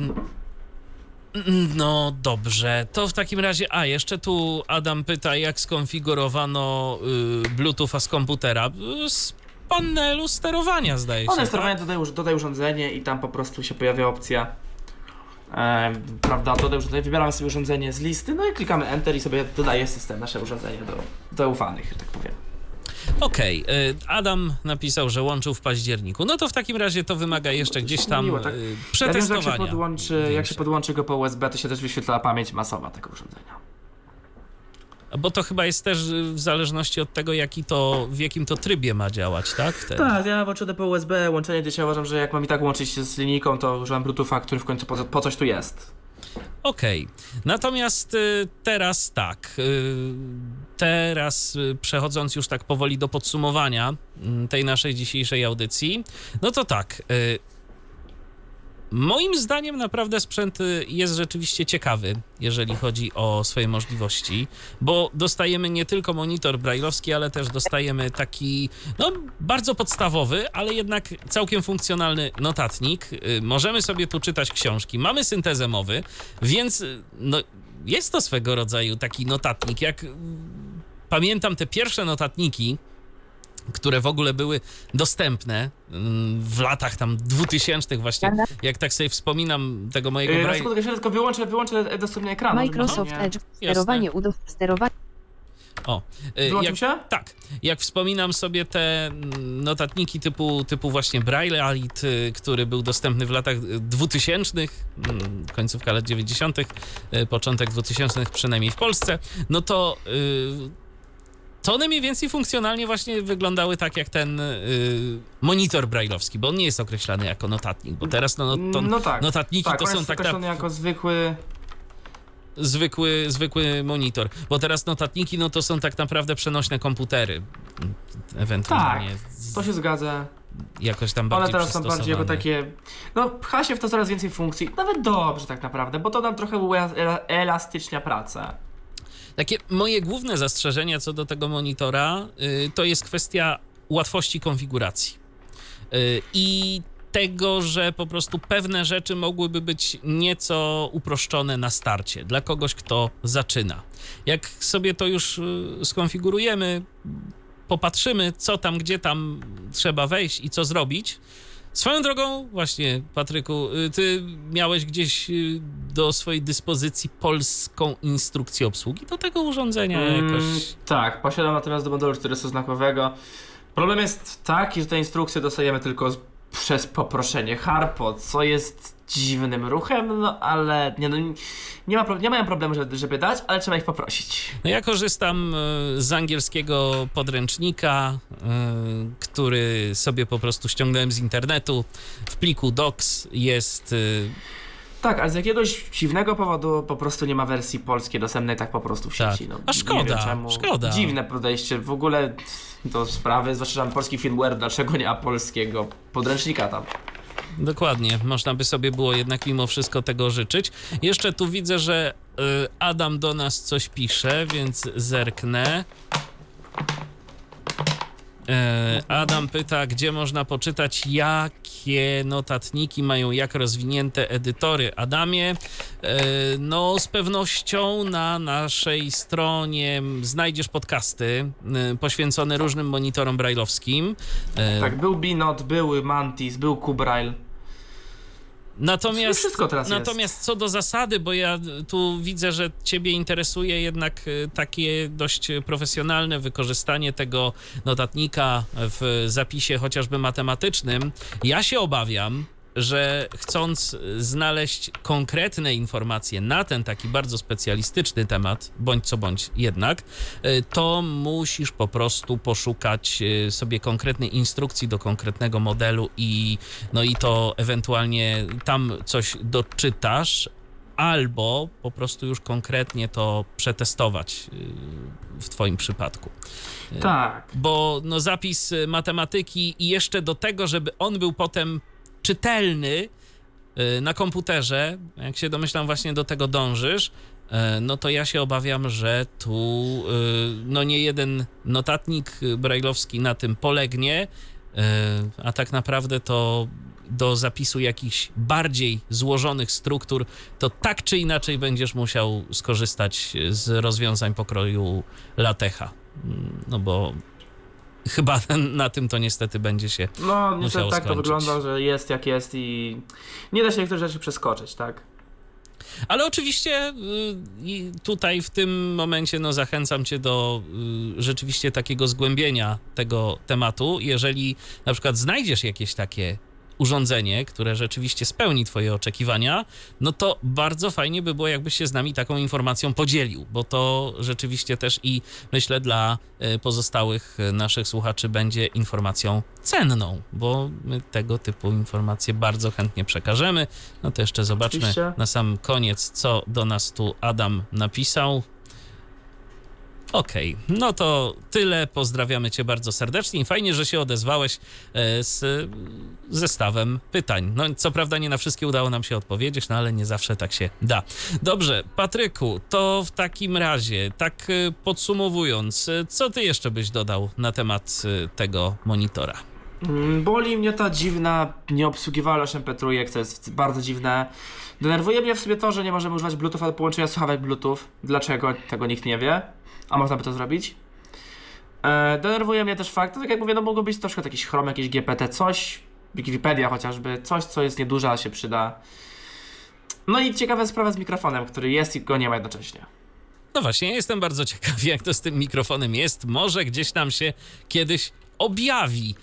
No dobrze, to w takim razie, a jeszcze tu Adam pyta, jak skonfigurowano y, Bluetootha z komputera. Y, Z panelu sterowania zdaje się. One tak? sterowanie dodaj, urz- dodaj urządzenie i tam po prostu się pojawia opcja e, prawda, dodaj urządzenie, wybieramy sobie urządzenie z listy, no i klikamy Enter i sobie dodaje system nasze urządzenie do zaufanych, że tak powiem. Okej, y, Adam napisał, że łączył w październiku. No to w takim razie to wymaga jeszcze gdzieś tam Miło, tak? y, Ja wiem, przetestowania. jak się, podłączy, jak się podłączy go po USB, to się też wyświetla pamięć masowa tego urządzenia. Bo to chyba jest też y, w zależności od tego, jaki to, w jakim to trybie ma działać, tak? Wtedy. Tak, ja włączę po USB, łączenie gdzieś ja uważam, że jak mam i tak łączyć się z linijką, to używam Bluetootha, który w końcu po, po coś tu jest. Okej. Natomiast y, teraz tak. Teraz y, przechodząc już tak powoli do podsumowania mm, tej naszej dzisiejszej audycji, no to tak. y, Moim zdaniem naprawdę sprzęt y, jest rzeczywiście ciekawy, jeżeli chodzi o swoje możliwości, bo dostajemy nie tylko monitor brajlowski, ale też dostajemy taki, no, bardzo podstawowy, ale jednak całkiem funkcjonalny notatnik. Możemy sobie tu czytać książki, mamy syntezę mowy, więc no, jest to swego rodzaju taki notatnik. Jak pamiętam te pierwsze notatniki, które w ogóle były dostępne mm, w latach tam 2000 właśnie, jak tak sobie wspominam tego mojego Yy, na braj... się tylko wyłączę, wyłączę dostępnie ekranu. Microsoft nie- Edge. Sterowanie. Sterowanie. O, y, Wyłączył jak, się? tak, jak wspominam sobie te mm, notatniki typu, typu właśnie Braille Alit, y, który był dostępny w latach y, 2000, mm, końcówka lat 90., y, początek 2000 przynajmniej w Polsce, no to y, to one mniej więcej funkcjonalnie właśnie wyglądały tak jak ten y, monitor brajlowski, bo on nie jest określany jako notatnik, bo teraz no, no, to no tak. notatniki tak, to on są tak określony jako zwykły... zwykły, zwykły monitor, bo teraz notatniki no to są tak naprawdę przenośne komputery. Ewentualnie To się zgadza. jakoś tam One bardziej teraz są bardziej jako takie. No, pcha się w to coraz więcej funkcji. Nawet dobrze tak naprawdę, bo to nam trochę ua- elastycznia pracę. Takie moje główne zastrzeżenia co do tego monitora y, to jest kwestia łatwości konfiguracji. Y, I tego, że po prostu pewne rzeczy mogłyby być nieco uproszczone na starcie dla kogoś, kto zaczyna. Jak sobie to już y, skonfigurujemy, popatrzymy, co tam, gdzie tam trzeba wejść i co zrobić. Swoją drogą, właśnie, Patryku, y, ty miałeś gdzieś y, do swojej dyspozycji polską instrukcję obsługi do tego urządzenia Mm, jakoś. tak, posiadam natomiast do modelu 400-znakowego. Problem jest taki, że te instrukcje dostajemy tylko z, przez poproszenie Harpo, co jest dziwnym ruchem, no ale nie, no, nie, ma, nie mają problemu, żeby, żeby dać, ale trzeba ich poprosić. No ja korzystam y, z angielskiego podręcznika, y, który sobie po prostu ściągnąłem z internetu. W pliku docs jest y, Tak, ale z jakiegoś dziwnego powodu po prostu nie ma wersji polskiej dostępnej tak po prostu w Tak. sieci. No, A szkoda, czemu. szkoda. Dziwne podejście w ogóle do sprawy, zwłaszcza, polski firmware, dlaczego nie ma polskiego podręcznika tam? Dokładnie, można by sobie było jednak mimo wszystko tego życzyć. Jeszcze tu widzę, że y, Adam do nas coś pisze, więc zerknę. E, Adam pyta, gdzie można poczytać, jakie notatniki mają jak rozwinięte edytory. Adamie, e, no z pewnością na naszej stronie znajdziesz podcasty e, poświęcone różnym monitorom brajlowskim. E, Tak, był Binot, były Mantis, był Kubrail. Natomiast, Wszystko teraz jest. natomiast co do zasady, bo ja tu widzę, że Ciebie interesuje jednak y, takie dość profesjonalne wykorzystanie tego notatnika w zapisie chociażby matematycznym. Ja się obawiam, że chcąc znaleźć konkretne informacje na ten taki bardzo specjalistyczny temat, bądź co bądź jednak, y, to musisz po prostu poszukać y, sobie konkretnej instrukcji do konkretnego modelu i no i to ewentualnie tam coś doczytasz, albo po prostu już konkretnie to przetestować y, w Twoim przypadku. Tak. Bo no, zapis matematyki i jeszcze do tego, żeby on był potem czytelny y, na komputerze, jak się domyślam, właśnie do tego dążysz, y, no to ja się obawiam, że tu y, no nie jeden notatnik brajlowski na tym polegnie, a tak naprawdę to do zapisu jakichś bardziej złożonych struktur, to tak czy inaczej będziesz musiał skorzystać z rozwiązań pokroju latecha. Mm, No bo chyba na tym to niestety będzie się No, niestety tak to skończyć. wygląda, że jest jak jest i nie da się niektórych rzeczy przeskoczyć, tak? Ale oczywiście y, tutaj w tym momencie no, zachęcam cię do y, rzeczywiście takiego zgłębienia tego tematu. Jeżeli na przykład znajdziesz jakieś takie urządzenie, które rzeczywiście spełni twoje oczekiwania, no to bardzo fajnie by było, jakbyś się z nami taką informacją podzielił, bo to rzeczywiście też i myślę dla y, pozostałych y, naszych słuchaczy będzie informacją cenną, bo my tego typu informacje bardzo chętnie przekażemy. No to jeszcze zobaczmy Oczywiście. na sam koniec, co do nas tu Adam napisał. Okej, no to tyle. Pozdrawiamy Cię bardzo serdecznie i fajnie, że się odezwałeś e, z zestawem pytań. No, co prawda, nie na wszystkie udało nam się odpowiedzieć, no ale nie zawsze tak się da. Dobrze, Patryku, to w takim razie, tak e, podsumowując, e, co Ty jeszcze byś dodał na temat e, tego monitora? Mm, Boli mnie ta dziwna nieobsługiwalność MP3, to jest bardzo dziwne. Denerwuje mnie w sobie to, że nie możemy używać Bluetooth, ale połączenia słuchawek Bluetooth. Dlaczego? Tego nikt nie wie. A można by to zrobić. E, denerwuje mnie też fakt, tak jak mówię, no mogło być przykład jakiś Chrome, jakieś GPT, coś, Wikipedia chociażby, coś, co jest nieduże, a się przyda. No i ciekawa sprawa z mikrofonem, który jest i go nie ma jednocześnie. No właśnie, jestem bardzo ciekaw, jak to z tym mikrofonem jest. Może gdzieś nam się kiedyś objawi,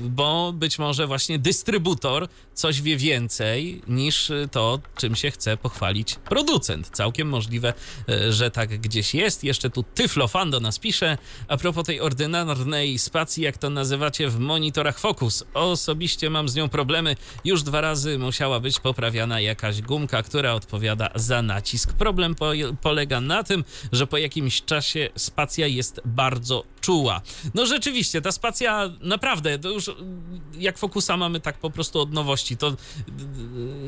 bo być może właśnie dystrybutor coś wie więcej niż to, czym się chce pochwalić producent. Całkiem możliwe, e, że tak gdzieś jest. Jeszcze tu Tyflofan do nas pisze. A propos tej ordynarnej spacji, jak to nazywacie w monitorach Focus. Osobiście mam z nią problemy. Już dwa razy musiała być poprawiana jakaś gumka, która odpowiada za nacisk. Problem po, polega na tym, że po jakimś czasie spacja jest bardzo czuła. No rzeczywiście, ta spacja naprawdę, to już jak Focusa mamy tak po prostu od nowości, to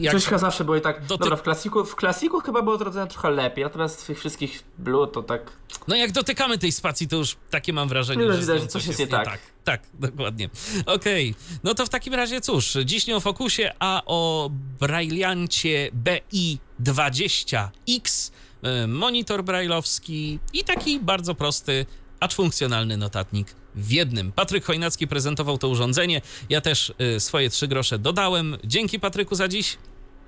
jak... Coś zawsze było i tak. Dotyk- Dobra, w klasiku, w klasiku chyba było trochę lepiej, natomiast w tych wszystkich Blue to tak. No jak dotykamy tej spacji, to już takie mam wrażenie, Już że, widać, że coś jest nie tak. Tak, dokładnie. Okej, no to w takim razie cóż, dziś nie o Focusie, a o Brailleancie BI20X, e, monitor brailleowski i taki bardzo prosty, acz funkcjonalny notatnik w jednym. Patryk Chojnacki prezentował to urządzenie, ja też e, swoje trzy grosze dodałem. Dzięki Patryku za dziś.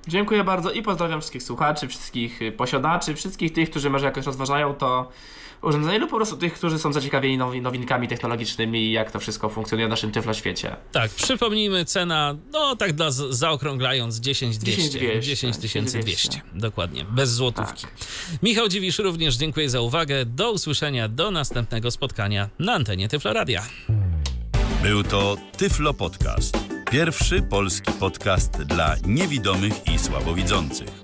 Dziękuję bardzo i pozdrawiam wszystkich słuchaczy, wszystkich y, posiadaczy, wszystkich tych, którzy może jakoś rozważają to urządzenie lub po prostu tych, którzy są zaciekawieni nowi, nowinkami technologicznymi i jak to wszystko funkcjonuje w naszym tyflo świecie. Tak, przypomnijmy, cena, no tak dla, zaokrąglając 10 200. 10 10 200. 200. Dokładnie, bez złotówki. Tak. Michał Dziwisz również dziękuję za uwagę. Do usłyszenia, do następnego spotkania na antenie Tyfloradia. Był to Tyflo Podcast. Pierwszy polski podcast dla niewidomych i słabowidzących.